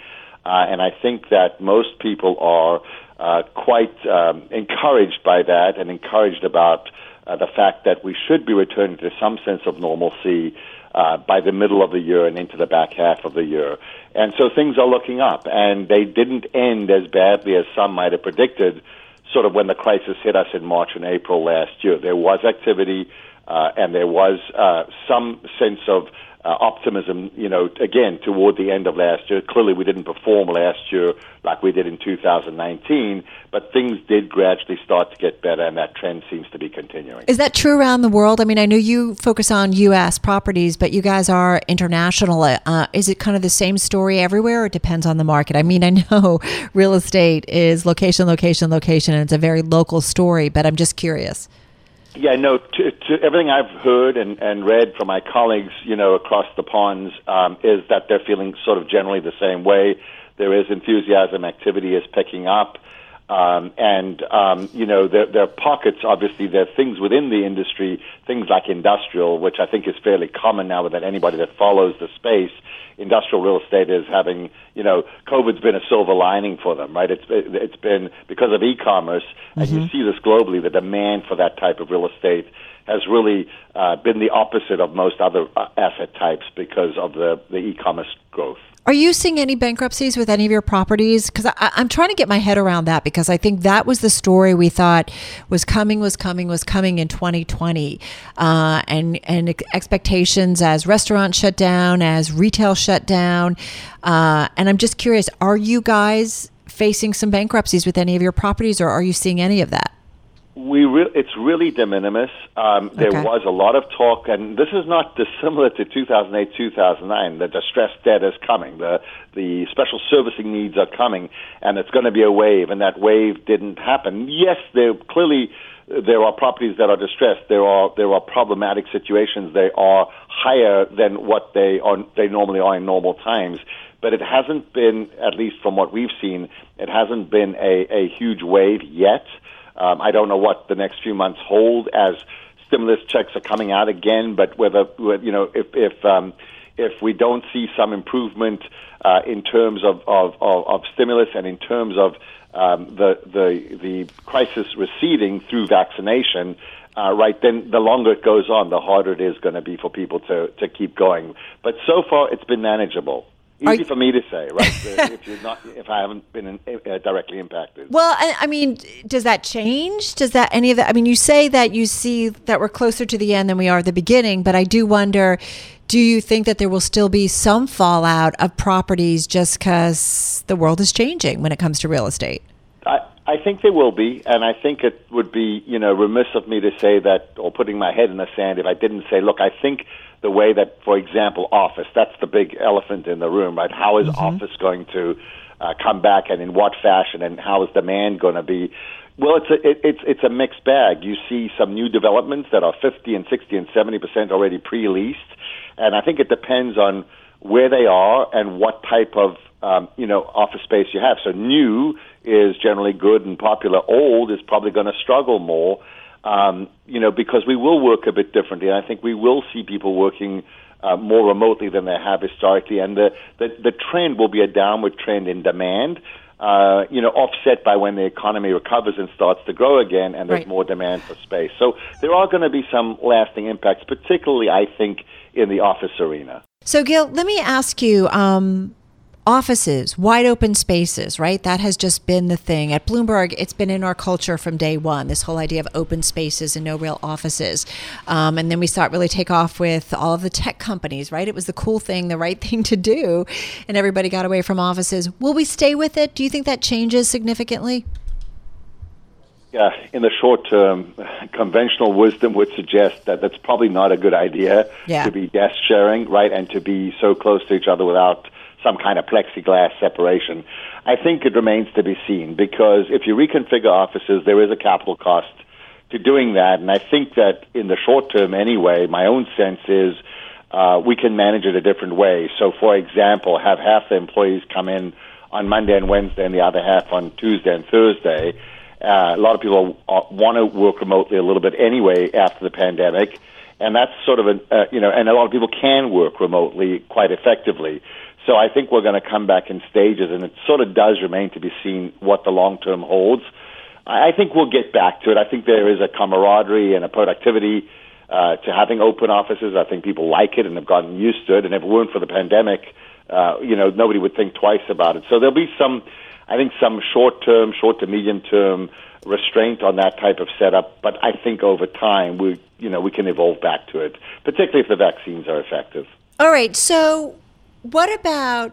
Uh, and I think that most people are uh, quite um, encouraged by that and encouraged about uh, the fact that we should be returning to some sense of normalcy uh, by the middle of the year and into the back half of the year. And so things are looking up, and they didn't end as badly as some might have predicted. Sort of when the crisis hit us in March and April last year, there was activity, uh, and there was uh, some sense of uh, optimism, you know, again, toward the end of last year. Clearly, we didn't perform last year like we did in 2019, but things did gradually start to get better, and that trend seems to be continuing. Is that true around the world? I mean, I know you focus on U.S. properties, but you guys are international. Uh, is it kind of the same story everywhere, or it depends on the market? I mean, I know real estate is location, location, location, and it's a very local story, but I'm just curious. Yeah, no. To, to everything I've heard and, and read from my colleagues, you know, across the ponds, um, is that they're feeling sort of generally the same way. There is enthusiasm, activity is picking up, um, and um, you know, there, there are pockets. Obviously, there are things within the industry, things like industrial, which I think is fairly common now that anybody that follows the space industrial real estate is having, you know, COVID's been a silver lining for them, right? It's it's been because of e-commerce, mm-hmm. and you mm-hmm. see this globally. The demand for that type of real estate has really uh, been the opposite of most other uh, asset types because of the the e-commerce growth. Are you seeing any bankruptcies with any of your properties? Because I'm trying to get my head around that because I think that was the story we thought was coming, was coming, was coming in 2020, uh, and and expectations as restaurants shut down, as retail shut down, uh, and I'm just curious: Are you guys facing some bankruptcies with any of your properties, or are you seeing any of that? We re- it's really de minimis. Um, there okay. was a lot of talk, and this is not dissimilar to 2008, 2009. The distressed debt is coming. The the special servicing needs are coming, and it's going to be a wave. And that wave didn't happen. Yes, there clearly there are properties that are distressed. There are there are problematic situations. They are higher than what they are they normally are in normal times. But it hasn't been, at least from what we've seen, it hasn't been a, a huge wave yet. Um, I don't know what the next few months hold as stimulus checks are coming out again, but whether you know if if um, if we don't see some improvement uh, in terms of, of, of, of stimulus and in terms of um, the the the crisis receding through vaccination, uh, right, then the longer it goes on, the harder it is going to be for people to, to keep going. But so far, it's been manageable. Easy Are, for me to say, right? if you're not, if I haven't been in, uh, directly impacted. Well, I, I, mean, does that change? Does that any of that? I mean, you say that you see that we're closer to the end than we are at the beginning, but I do wonder. Do you think that there will still be some fallout of properties just because the world is changing when it comes to real estate? I, I think there will be, and I think it would be, you know, remiss of me to say that or putting my head in the sand if I didn't say, look, I think the way that, for example, office, that's the big elephant in the room, right? How is mm-hmm. office going to uh, come back and in what fashion and how is demand going to be? Well, it's a, it, it's, it's a mixed bag. You see some new developments that are 50 and 60 and 70% already pre-leased. And I think it depends on where they are and what type of, um, you know, office space you have. So new is generally good and popular. Old is probably going to struggle more um, you know, because we will work a bit differently. And I think we will see people working uh, more remotely than they have historically, and the, the the trend will be a downward trend in demand. Uh, you know, offset by when the economy recovers and starts to grow again, and there's right. more demand for space. So there are going to be some lasting impacts, particularly, I think, in the office arena. So, Gil, let me ask you. Um, offices, wide open spaces, right? That has just been the thing. At Bloomberg, it's been in our culture from day one, this whole idea of open spaces and no real offices. Um, and then we saw it really take off with all of the tech companies, right? It was the cool thing, the right thing to do, and everybody got away from offices. Will we stay with it? Do you think that changes significantly? Yeah, in the short term, conventional wisdom would suggest that that's probably not a good idea yeah. to be desk sharing, right, and to be so close to each other without some kind of plexiglass separation. I think it remains to be seen because if you reconfigure offices, there is a capital cost to doing that. And I think that in the short term, anyway, my own sense is uh, we can manage it a different way. So, for example, have half the employees come in on Monday and Wednesday, and the other half on Tuesday and Thursday. Uh, a lot of people want to work remotely a little bit anyway after the pandemic and that's sort of a uh, you know, and a lot of people can work remotely quite effectively. So I think we're going to come back in stages, and it sort of does remain to be seen what the long term holds. I think we'll get back to it. I think there is a camaraderie and a productivity uh, to having open offices. I think people like it and have gotten used to it. And if it weren't for the pandemic, uh, you know, nobody would think twice about it. So there'll be some, I think, some short term, short to medium term restraint on that type of setup. But I think over time, we, you know, we can evolve back to it, particularly if the vaccines are effective. All right. So, what about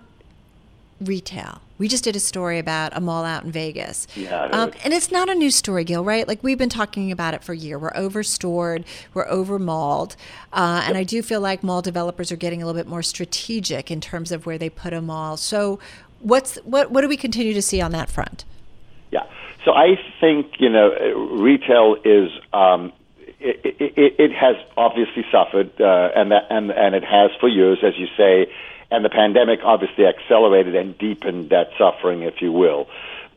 retail? We just did a story about a mall out in Vegas. Yeah. Um, and it's not a new story, Gil, right? Like we've been talking about it for a year. We're overstored, we're overmalled. Uh, and I do feel like mall developers are getting a little bit more strategic in terms of where they put a mall. So what's what what do we continue to see on that front? Yeah. So I think, you know, retail is um, it, it, it, has obviously suffered, uh, and that, and and it has for years, as you say and the pandemic obviously accelerated and deepened that suffering, if you will.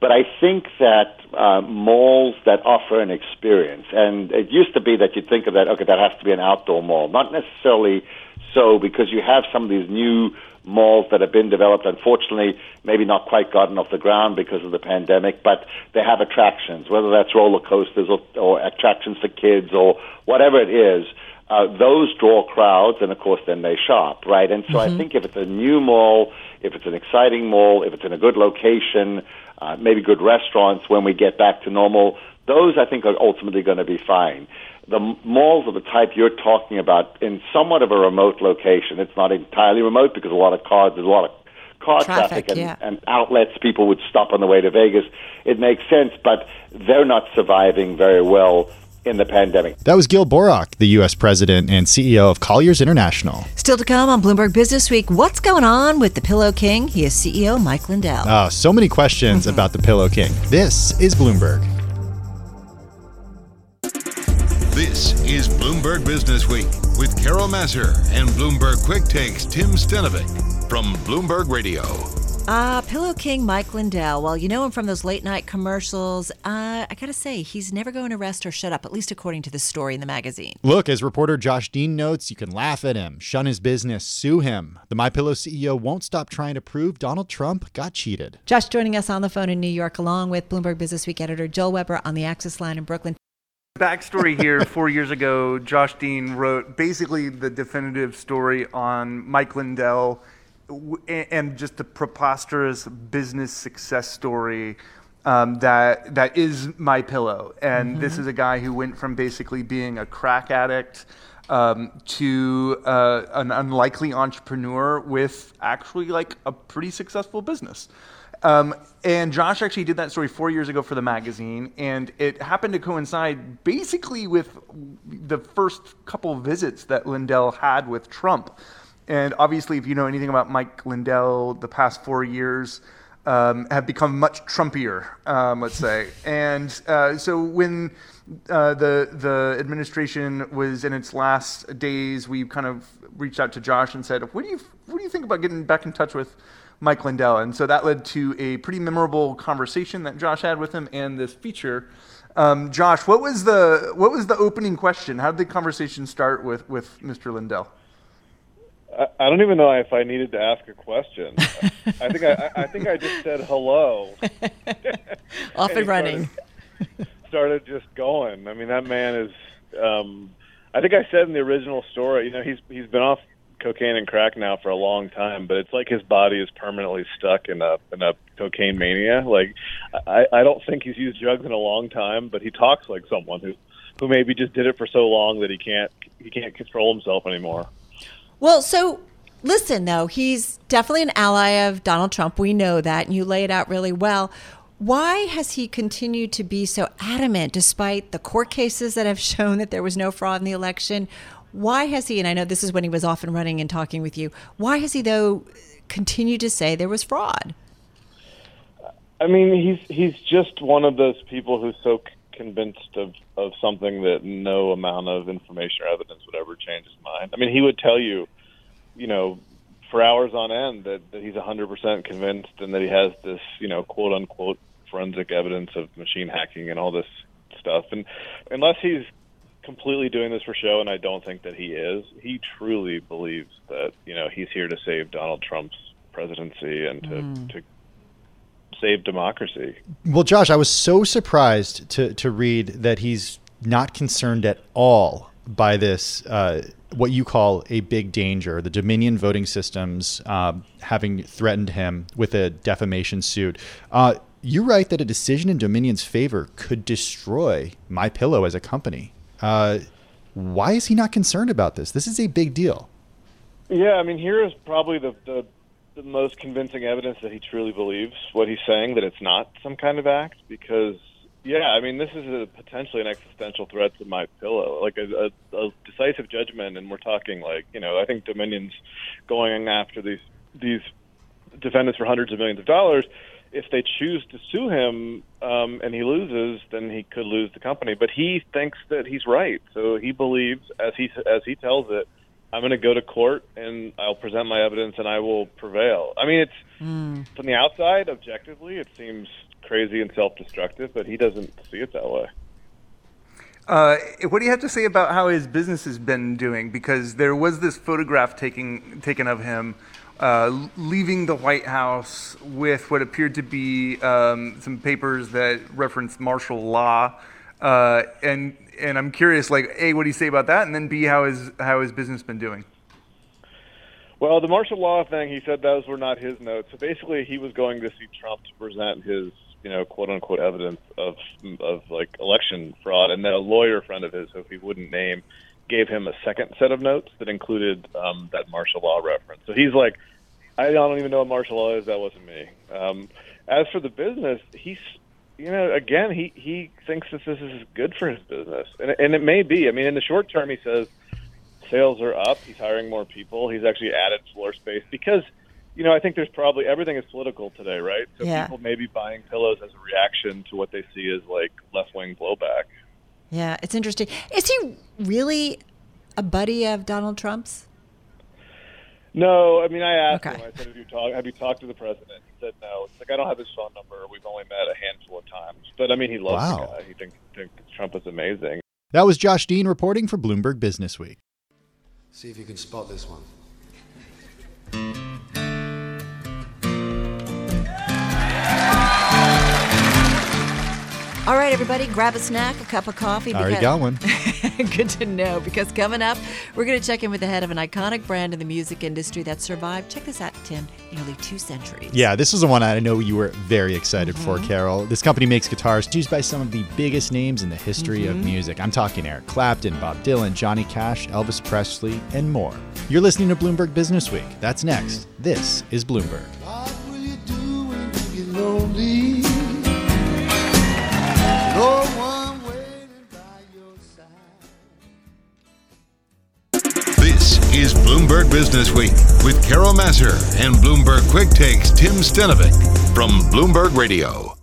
But I think that uh, malls that offer an experience, and it used to be that you'd think of that, okay, that has to be an outdoor mall. Not necessarily so, because you have some of these new malls that have been developed, unfortunately, maybe not quite gotten off the ground because of the pandemic, but they have attractions, whether that's roller coasters or, or attractions for kids or whatever it is uh, those draw crowds, and of course, then they shop, right? And so mm-hmm. I think if it's a new mall, if it's an exciting mall, if it's in a good location, uh, maybe good restaurants when we get back to normal, those I think are ultimately going to be fine. The malls of the type you're talking about in somewhat of a remote location, it's not entirely remote because a lot of cars, there's a lot of car traffic, traffic and, yeah. and outlets people would stop on the way to Vegas. It makes sense, but they're not surviving very well in the pandemic. That was Gil Borok, the U.S. President and CEO of Colliers International. Still to come on Bloomberg Business Week, what's going on with the Pillow King? He is CEO Mike Lindell. Oh, so many questions about the Pillow King. This is Bloomberg. This is Bloomberg Business Week with Carol Massar and Bloomberg Quick Takes Tim Stenovec from Bloomberg Radio. Ah, uh, Pillow King Mike Lindell. Well, you know him from those late night commercials. Uh, I gotta say, he's never going to rest or shut up, at least according to the story in the magazine. Look, as reporter Josh Dean notes, you can laugh at him, shun his business, sue him. The My Pillow CEO won't stop trying to prove Donald Trump got cheated. Josh joining us on the phone in New York, along with Bloomberg Business Week editor Joel Weber on the Access Line in Brooklyn. Backstory here four years ago, Josh Dean wrote basically the definitive story on Mike Lindell and just the preposterous business success story um, that that is my pillow. And mm-hmm. this is a guy who went from basically being a crack addict um, to uh, an unlikely entrepreneur with actually like a pretty successful business. Um, and Josh actually did that story four years ago for the magazine, and it happened to coincide basically with the first couple visits that Lindell had with Trump. And obviously, if you know anything about Mike Lindell, the past four years um, have become much Trumpier, um, let's say. and uh, so when uh, the the administration was in its last days, we kind of reached out to Josh and said, "What do you what do you think about getting back in touch with?" Mike Lindell, and so that led to a pretty memorable conversation that Josh had with him, and this feature. Um, Josh, what was the what was the opening question? How did the conversation start with with Mr. Lindell? I, don't even know if I needed to ask a question. I think I, I think I just said hello. Off and, and running. Started, started, just going. I mean, that man is. Um, I think I said in the original story, you know, he's he's been off cocaine and crack now for a long time, but it's like his body is permanently stuck in a in a cocaine mania. Like, I I don't think he's used drugs in a long time, but he talks like someone who who maybe just did it for so long that he can't he can't control himself anymore. Well, so listen, though, he's definitely an ally of Donald Trump. We know that, and you lay it out really well. Why has he continued to be so adamant despite the court cases that have shown that there was no fraud in the election? Why has he, and I know this is when he was off and running and talking with you, why has he, though, continued to say there was fraud? I mean, he's he's just one of those people who's so convinced of, of something that no amount of information or evidence would ever change his mind. I mean, he would tell you, you know, for hours on end that, that he's 100% convinced and that he has this, you know, quote unquote forensic evidence of machine hacking and all this stuff. And unless he's completely doing this for show, and I don't think that he is. He truly believes that you know he's here to save Donald Trump's presidency and to, mm. to save democracy. Well, Josh, I was so surprised to to read that he's not concerned at all by this. Uh, what you call a big danger, the Dominion voting systems uh, having threatened him with a defamation suit. Uh, you write that a decision in Dominion's favor could destroy My Pillow as a company. Uh, why is he not concerned about this? This is a big deal. Yeah, I mean, here is probably the, the the most convincing evidence that he truly believes what he's saying, that it's not some kind of act, because yeah, I mean, this is a potentially an existential threat to my pillow, like a, a, a decisive judgment, and we're talking like you know, I think Dominion's going after these these defendants for hundreds of millions of dollars. If they choose to sue him um, and he loses, then he could lose the company. But he thinks that he's right, so he believes, as he as he tells it, I'm going to go to court and I'll present my evidence and I will prevail. I mean, it's mm. from the outside, objectively, it seems crazy and self-destructive, but he doesn't see it that way. Uh, what do you have to say about how his business has been doing? Because there was this photograph taking taken of him uh, leaving the White House with what appeared to be um, some papers that referenced martial law, uh, and and I'm curious, like, a, what do you say about that, and then b, how is how his business been doing? Well, the martial law thing, he said those were not his notes. So basically, he was going to see Trump to present his, you know, quote unquote evidence of of like election fraud, and then a lawyer friend of his, who he wouldn't name, gave him a second set of notes that included um, that martial law reference. So he's like, I don't even know what martial law is. That wasn't me. Um, as for the business, he's you know, again, he he thinks that this is good for his business, and and it may be. I mean, in the short term, he says sales are up. He's hiring more people. He's actually added floor space because, you know, I think there's probably everything is political today, right? So yeah. people may be buying pillows as a reaction to what they see as like left wing blowback. Yeah, it's interesting. Is he really a buddy of Donald Trump's? No, I mean, I asked okay. him. I said, "Have you talked? Have you talked to the president?" He said, "No." It's like I don't have his phone number. We've only met a handful of times, but I mean, he loves wow. the guy. He thinks, thinks Trump is amazing. That was Josh Dean reporting for Bloomberg Business Week. See if you can spot this one. All right, everybody, grab a snack, a cup of coffee. Because, Already got one. good to know because coming up, we're going to check in with the head of an iconic brand in the music industry that survived, check this out, Tim, nearly two centuries. Yeah, this is the one I know you were very excited mm-hmm. for, Carol. This company makes guitars used by some of the biggest names in the history mm-hmm. of music. I'm talking Eric Clapton, Bob Dylan, Johnny Cash, Elvis Presley, and more. You're listening to Bloomberg Business Week. That's next. This is Bloomberg. Is Bloomberg Business Week with Carol Massar and Bloomberg Quick Takes Tim Stenovec from Bloomberg Radio.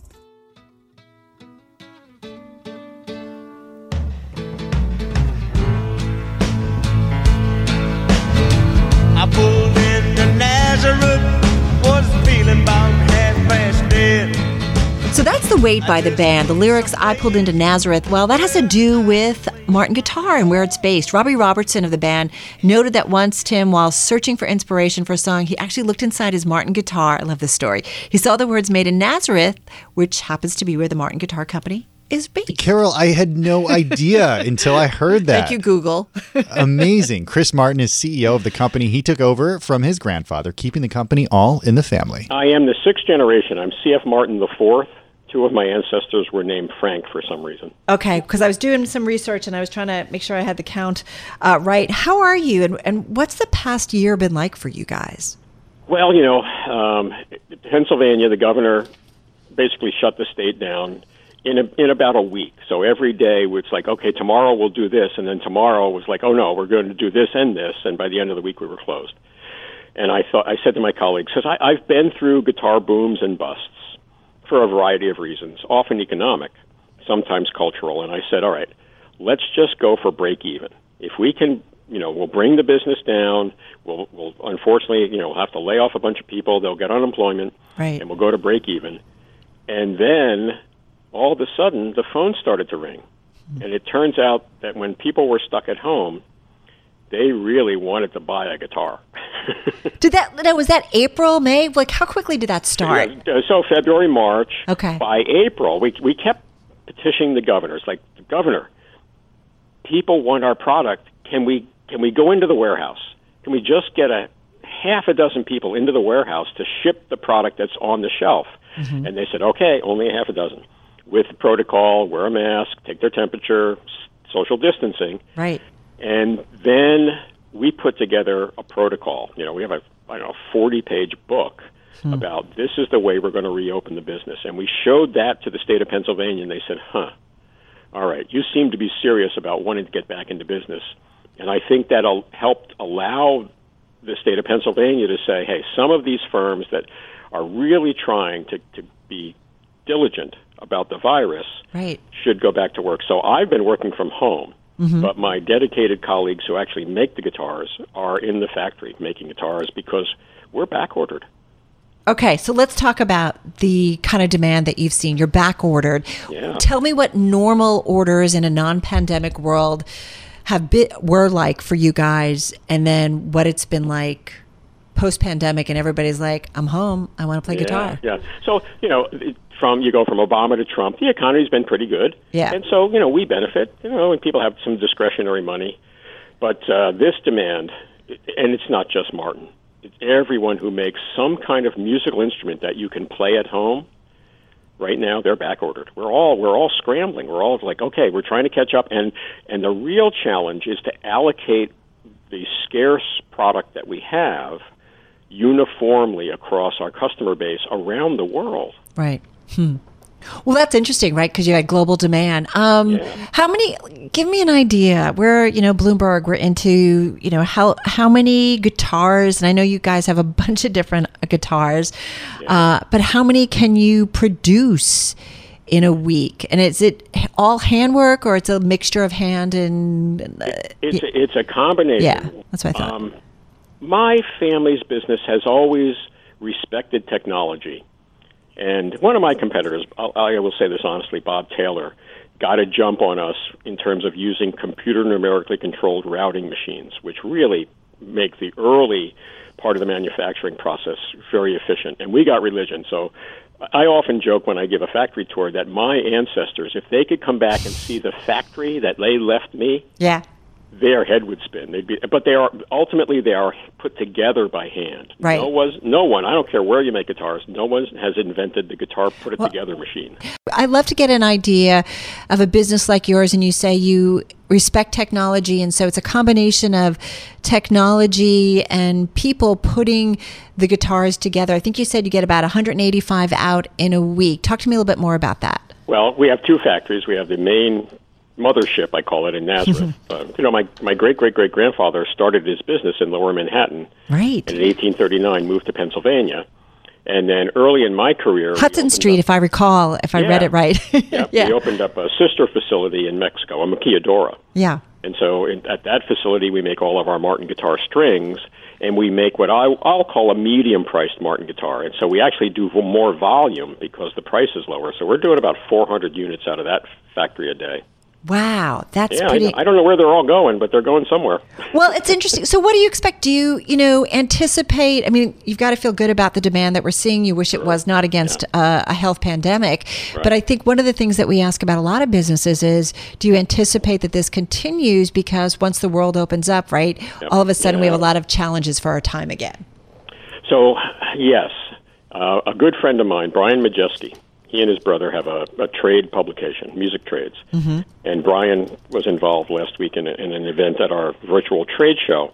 So that's the weight by the band. The lyrics I pulled into Nazareth. Well, that has to do with Martin Guitar and where it's based. Robbie Robertson of the band noted that once Tim, while searching for inspiration for a song, he actually looked inside his Martin guitar. I love this story. He saw the words made in Nazareth, which happens to be where the Martin Guitar Company is based. Carol, I had no idea until I heard that. Thank you, Google. Amazing. Chris Martin is CEO of the company. He took over from his grandfather, keeping the company all in the family. I am the sixth generation. I'm C.F. Martin the fourth two of my ancestors were named Frank for some reason. Okay, because I was doing some research and I was trying to make sure I had the count uh, right. How are you, and, and what's the past year been like for you guys? Well, you know, um, Pennsylvania, the governor basically shut the state down in a, in about a week. So every day it's like, okay, tomorrow we'll do this, and then tomorrow was like, oh no, we're going to do this and this, and by the end of the week we were closed. And I thought, I said to my colleagues, because I've been through guitar booms and busts for a variety of reasons, often economic, sometimes cultural. And I said, all right, let's just go for break even. If we can, you know, we'll bring the business down. We'll, we'll unfortunately, you know, we'll have to lay off a bunch of people. They'll get unemployment, right. and we'll go to break even. And then all of a sudden, the phone started to ring. Hmm. And it turns out that when people were stuck at home, they really wanted to buy a guitar. did that? No, was that April, May? Like, how quickly did that start? Yeah, so February, March. Okay. By April, we we kept petitioning the governors, like the governor. People want our product. Can we can we go into the warehouse? Can we just get a half a dozen people into the warehouse to ship the product that's on the shelf? Mm-hmm. And they said, okay, only a half a dozen, with protocol, wear a mask, take their temperature, social distancing. Right. And then we put together a protocol. You know, we have a I don't know forty page book hmm. about this is the way we're going to reopen the business, and we showed that to the state of Pennsylvania, and they said, "Huh, all right, you seem to be serious about wanting to get back into business." And I think that helped allow the state of Pennsylvania to say, "Hey, some of these firms that are really trying to, to be diligent about the virus right. should go back to work." So I've been working from home Mm-hmm. But my dedicated colleagues who actually make the guitars are in the factory making guitars because we're back ordered. Okay, so let's talk about the kind of demand that you've seen. You're back ordered. Yeah. Tell me what normal orders in a non-pandemic world have been were like for you guys, and then what it's been like post-pandemic, and everybody's like, "I'm home. I want to play yeah, guitar." Yeah. So you know, from you go from Obama to Trump, the economy's been pretty good. Yeah. And so you know we benefit. You know, and people have some discretionary money, but uh, this demand, and it's not just Martin. It's everyone who makes some kind of musical instrument that you can play at home. Right now, they're back ordered. We're all we're all scrambling. We're all like, okay, we're trying to catch up, and and the real challenge is to allocate the scarce product that we have uniformly across our customer base around the world. Right. Hmm. Well, that's interesting, right? Because you had global demand. Um, yeah. How many? Give me an idea. We're, you know, Bloomberg. We're into, you know, how how many guitars? And I know you guys have a bunch of different guitars, yeah. uh, but how many can you produce in a week? And is it all handwork, or it's a mixture of hand and? Uh, it's a, it's a combination. Yeah, that's what I thought. Um, my family's business has always respected technology and one of my competitors, I'll, I will say this honestly, Bob Taylor, got a jump on us in terms of using computer numerically controlled routing machines, which really make the early part of the manufacturing process very efficient. And we got religion. So I often joke when I give a factory tour that my ancestors, if they could come back and see the factory that they left me, yeah their head would spin. They'd be, but they are ultimately they are put together by hand. Right. No was no one. I don't care where you make guitars. No one has invented the guitar put it well, together machine. I'd love to get an idea of a business like yours, and you say you respect technology, and so it's a combination of technology and people putting the guitars together. I think you said you get about 185 out in a week. Talk to me a little bit more about that. Well, we have two factories. We have the main mothership, I call it, in Nazareth. uh, you know, my, my great great great grandfather started his business in Lower Manhattan. Right. And in 1839, moved to Pennsylvania. And then early in my career, Hudson Street, up, if I recall, if I yeah, read it right. yeah, yeah, we opened up a sister facility in Mexico, a maquiladora. Yeah. And so in, at that facility, we make all of our Martin guitar strings, and we make what I, I'll call a medium-priced Martin guitar. And so we actually do more volume because the price is lower. So we're doing about 400 units out of that factory a day. Wow, that's yeah, pretty. I, I, don't know where they're all going, but they're going somewhere. Well, it's interesting. So, what do you expect? Do you, you know, anticipate? I mean, you've got to feel good about the demand that we're seeing. You wish it was not against yeah. uh, a health pandemic, right. but I think one of the things that we ask about a lot of businesses is, do you anticipate that this continues? Because once the world opens up, right, yep. all of a sudden yeah. we have a lot of challenges for our time again. So, yes, uh, a good friend of mine, Brian Majeski he and his brother have a, a trade publication, Music Trades. Mm-hmm. And Brian was involved last week in, a, in an event at our virtual trade show.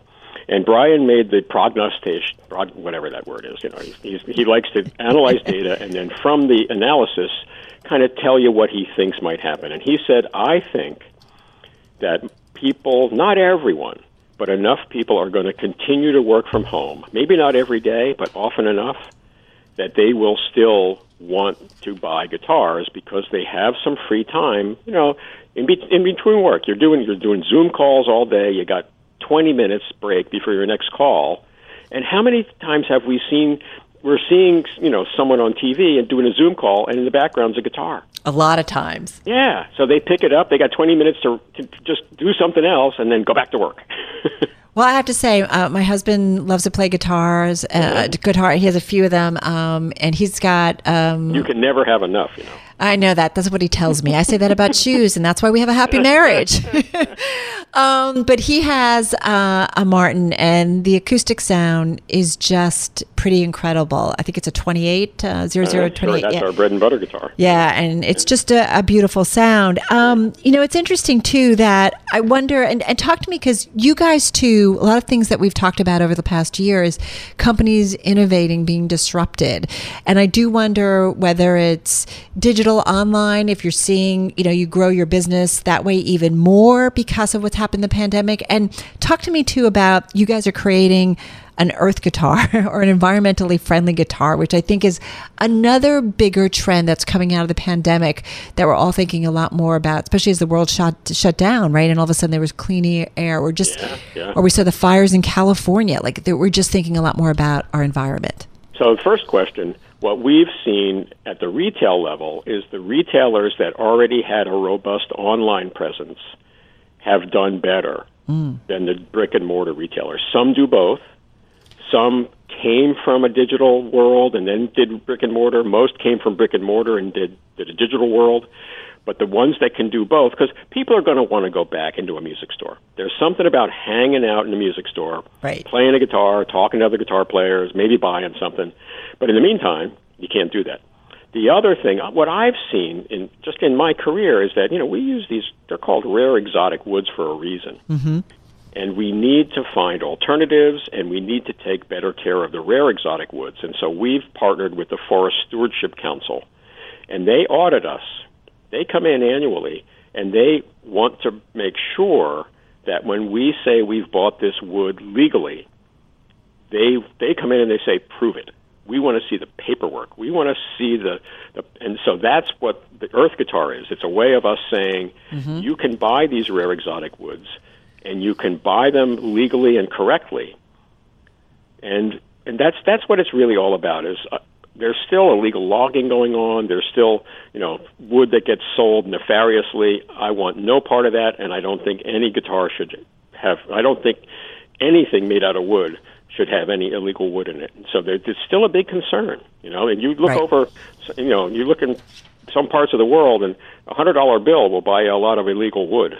And Brian made the prognostication, whatever that word is. You know, he's, he likes to analyze data and then from the analysis, kind of tell you what he thinks might happen. And he said, I think that people, not everyone, but enough people are going to continue to work from home. Maybe not every day, but often enough that they will still want to buy guitars because they have some free time. You know, in, be- in between work, you're doing you're doing Zoom calls all day. You got 20 minutes break before your next call. And how many times have we seen we're seeing you know someone on TV and doing a Zoom call, and in the background's a guitar. A lot of times. Yeah, so they pick it up. They got 20 minutes to, to just do something else, and then go back to work. Well, I have to say, uh, my husband loves to play guitars. Uh, guitar, he has a few of them, um, and he's got. Um, you can never have enough, you know. I know that. That's what he tells me. I say that about shoes, and that's why we have a happy marriage. um, but he has uh, a Martin, and the acoustic sound is just pretty incredible. I think it's a 28, uh, 0028. Sure, that's yeah. our bread and butter guitar. Yeah, and it's just a, a beautiful sound. Um, you know, it's interesting too that I wonder, and, and talk to me because you guys too, a lot of things that we've talked about over the past year is companies innovating, being disrupted. And I do wonder whether it's digital, online, if you're seeing, you know, you grow your business that way even more because of what's happened in the pandemic. And talk to me too about you guys are creating an earth guitar or an environmentally friendly guitar, which I think is another bigger trend that's coming out of the pandemic that we're all thinking a lot more about, especially as the world shut shut down, right? And all of a sudden there was clean air, or just, Yeah, yeah. or we saw the fires in California. Like we're just thinking a lot more about our environment. So, first question what we've seen at the retail level is the retailers that already had a robust online presence have done better mm. than the brick and mortar retailers. Some do both. Some came from a digital world and then did brick and mortar. Most came from brick and mortar and did, did a digital world. But the ones that can do both, because people are going to want to go back into a music store. There's something about hanging out in a music store, right. playing a guitar, talking to other guitar players, maybe buying something. But in the meantime, you can't do that. The other thing, what I've seen in just in my career is that you know we use these. They're called rare exotic woods for a reason Mm-hmm. And we need to find alternatives and we need to take better care of the rare exotic woods. And so we've partnered with the Forest Stewardship Council and they audit us. They come in annually and they want to make sure that when we say we've bought this wood legally, they they come in and they say prove it. We want to see the paperwork. We want to see the, the and so that's what the earth guitar is. It's a way of us saying Mm-hmm. you can buy these rare exotic woods and you can buy them legally and correctly. And and that's that's what it's really all about is uh, there's still illegal logging going on. There's still, you know, wood that gets sold nefariously. I want no part of that and I don't think any guitar should have I don't think anything made out of wood should have any illegal wood in it. So there, there's still a big concern, you know. And you look Right. over, you know, you look in some parts of the world, and a hundred dollar bill will buy you a lot of illegal wood.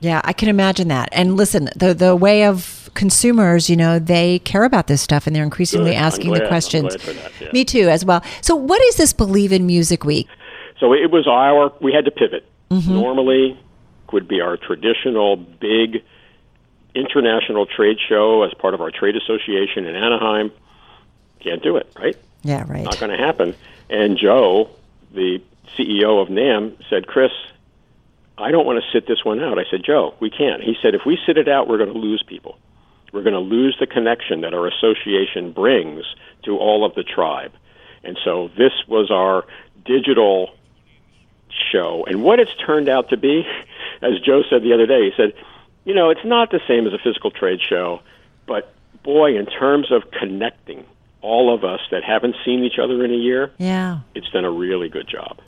Yeah, I can imagine that. And listen, the the way of consumers, you know, they care about this stuff and they're increasingly Good. Asking glad- the questions. that, yeah. Me too, as well. So, what is this Believe in Music Week? So it was our. We had to pivot. Mm-hmm. Normally, would be our traditional big international trade show as part of our trade association in Anaheim. Can't do it, right? Yeah, right. Not going to happen. And Joe, the CEO of NAM, said, Chris, I don't want to sit this one out. I said, Joe, we can't. He said, if we sit it out, we're going to lose people. We're going to lose the connection that our association brings to all of the tribe. And so this was our digital show. And what it's turned out to be, as Joe said the other day, he said, you know, it's not the same as a physical trade show, but boy, in terms of connecting all of us that haven't seen each other in a year, Yeah. it's done a really good job.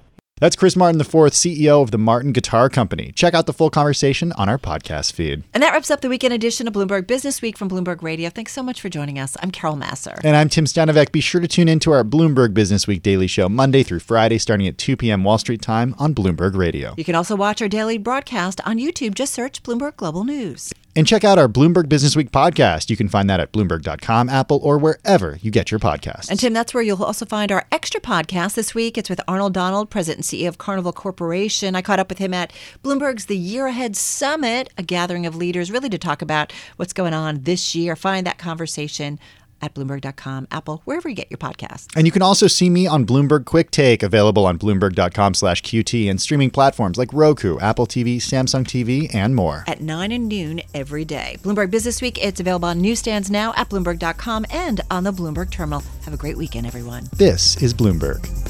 That's Chris Martin IV, CEO of the Martin Guitar Company. Check out the full conversation on our podcast feed. And that wraps up the weekend edition of Bloomberg Business Week from Bloomberg Radio. Thanks so much for joining us. I'm Carol Massar. And I'm Tim Stenovec. Be sure to tune in to our Bloomberg Business Week daily show Monday through Friday, starting at 2 p.m. Wall Street time on Bloomberg Radio. You can also watch our daily broadcast on YouTube. Just search Bloomberg Global News. And check out our Bloomberg Business Week podcast. You can find that at Bloomberg.com, Apple, or wherever you get your podcasts. And Tim, that's where you'll also find our extra podcast this week. It's with Arnold Donald, President and CEO of Carnival Corporation. I caught up with him at Bloomberg's The Year Ahead Summit, a gathering of leaders really to talk about what's going on this year. Find that conversation at Bloomberg.com, Apple, wherever you get your podcasts. And you can also see me on Bloomberg Quick Take, available on Bloomberg.com slash QT and streaming platforms like Roku, Apple TV, Samsung TV, and more. At 9 and noon every day. Bloomberg Business Week, it's available on newsstands now at Bloomberg.com and on the Bloomberg Terminal. Have a great weekend, everyone. This is Bloomberg.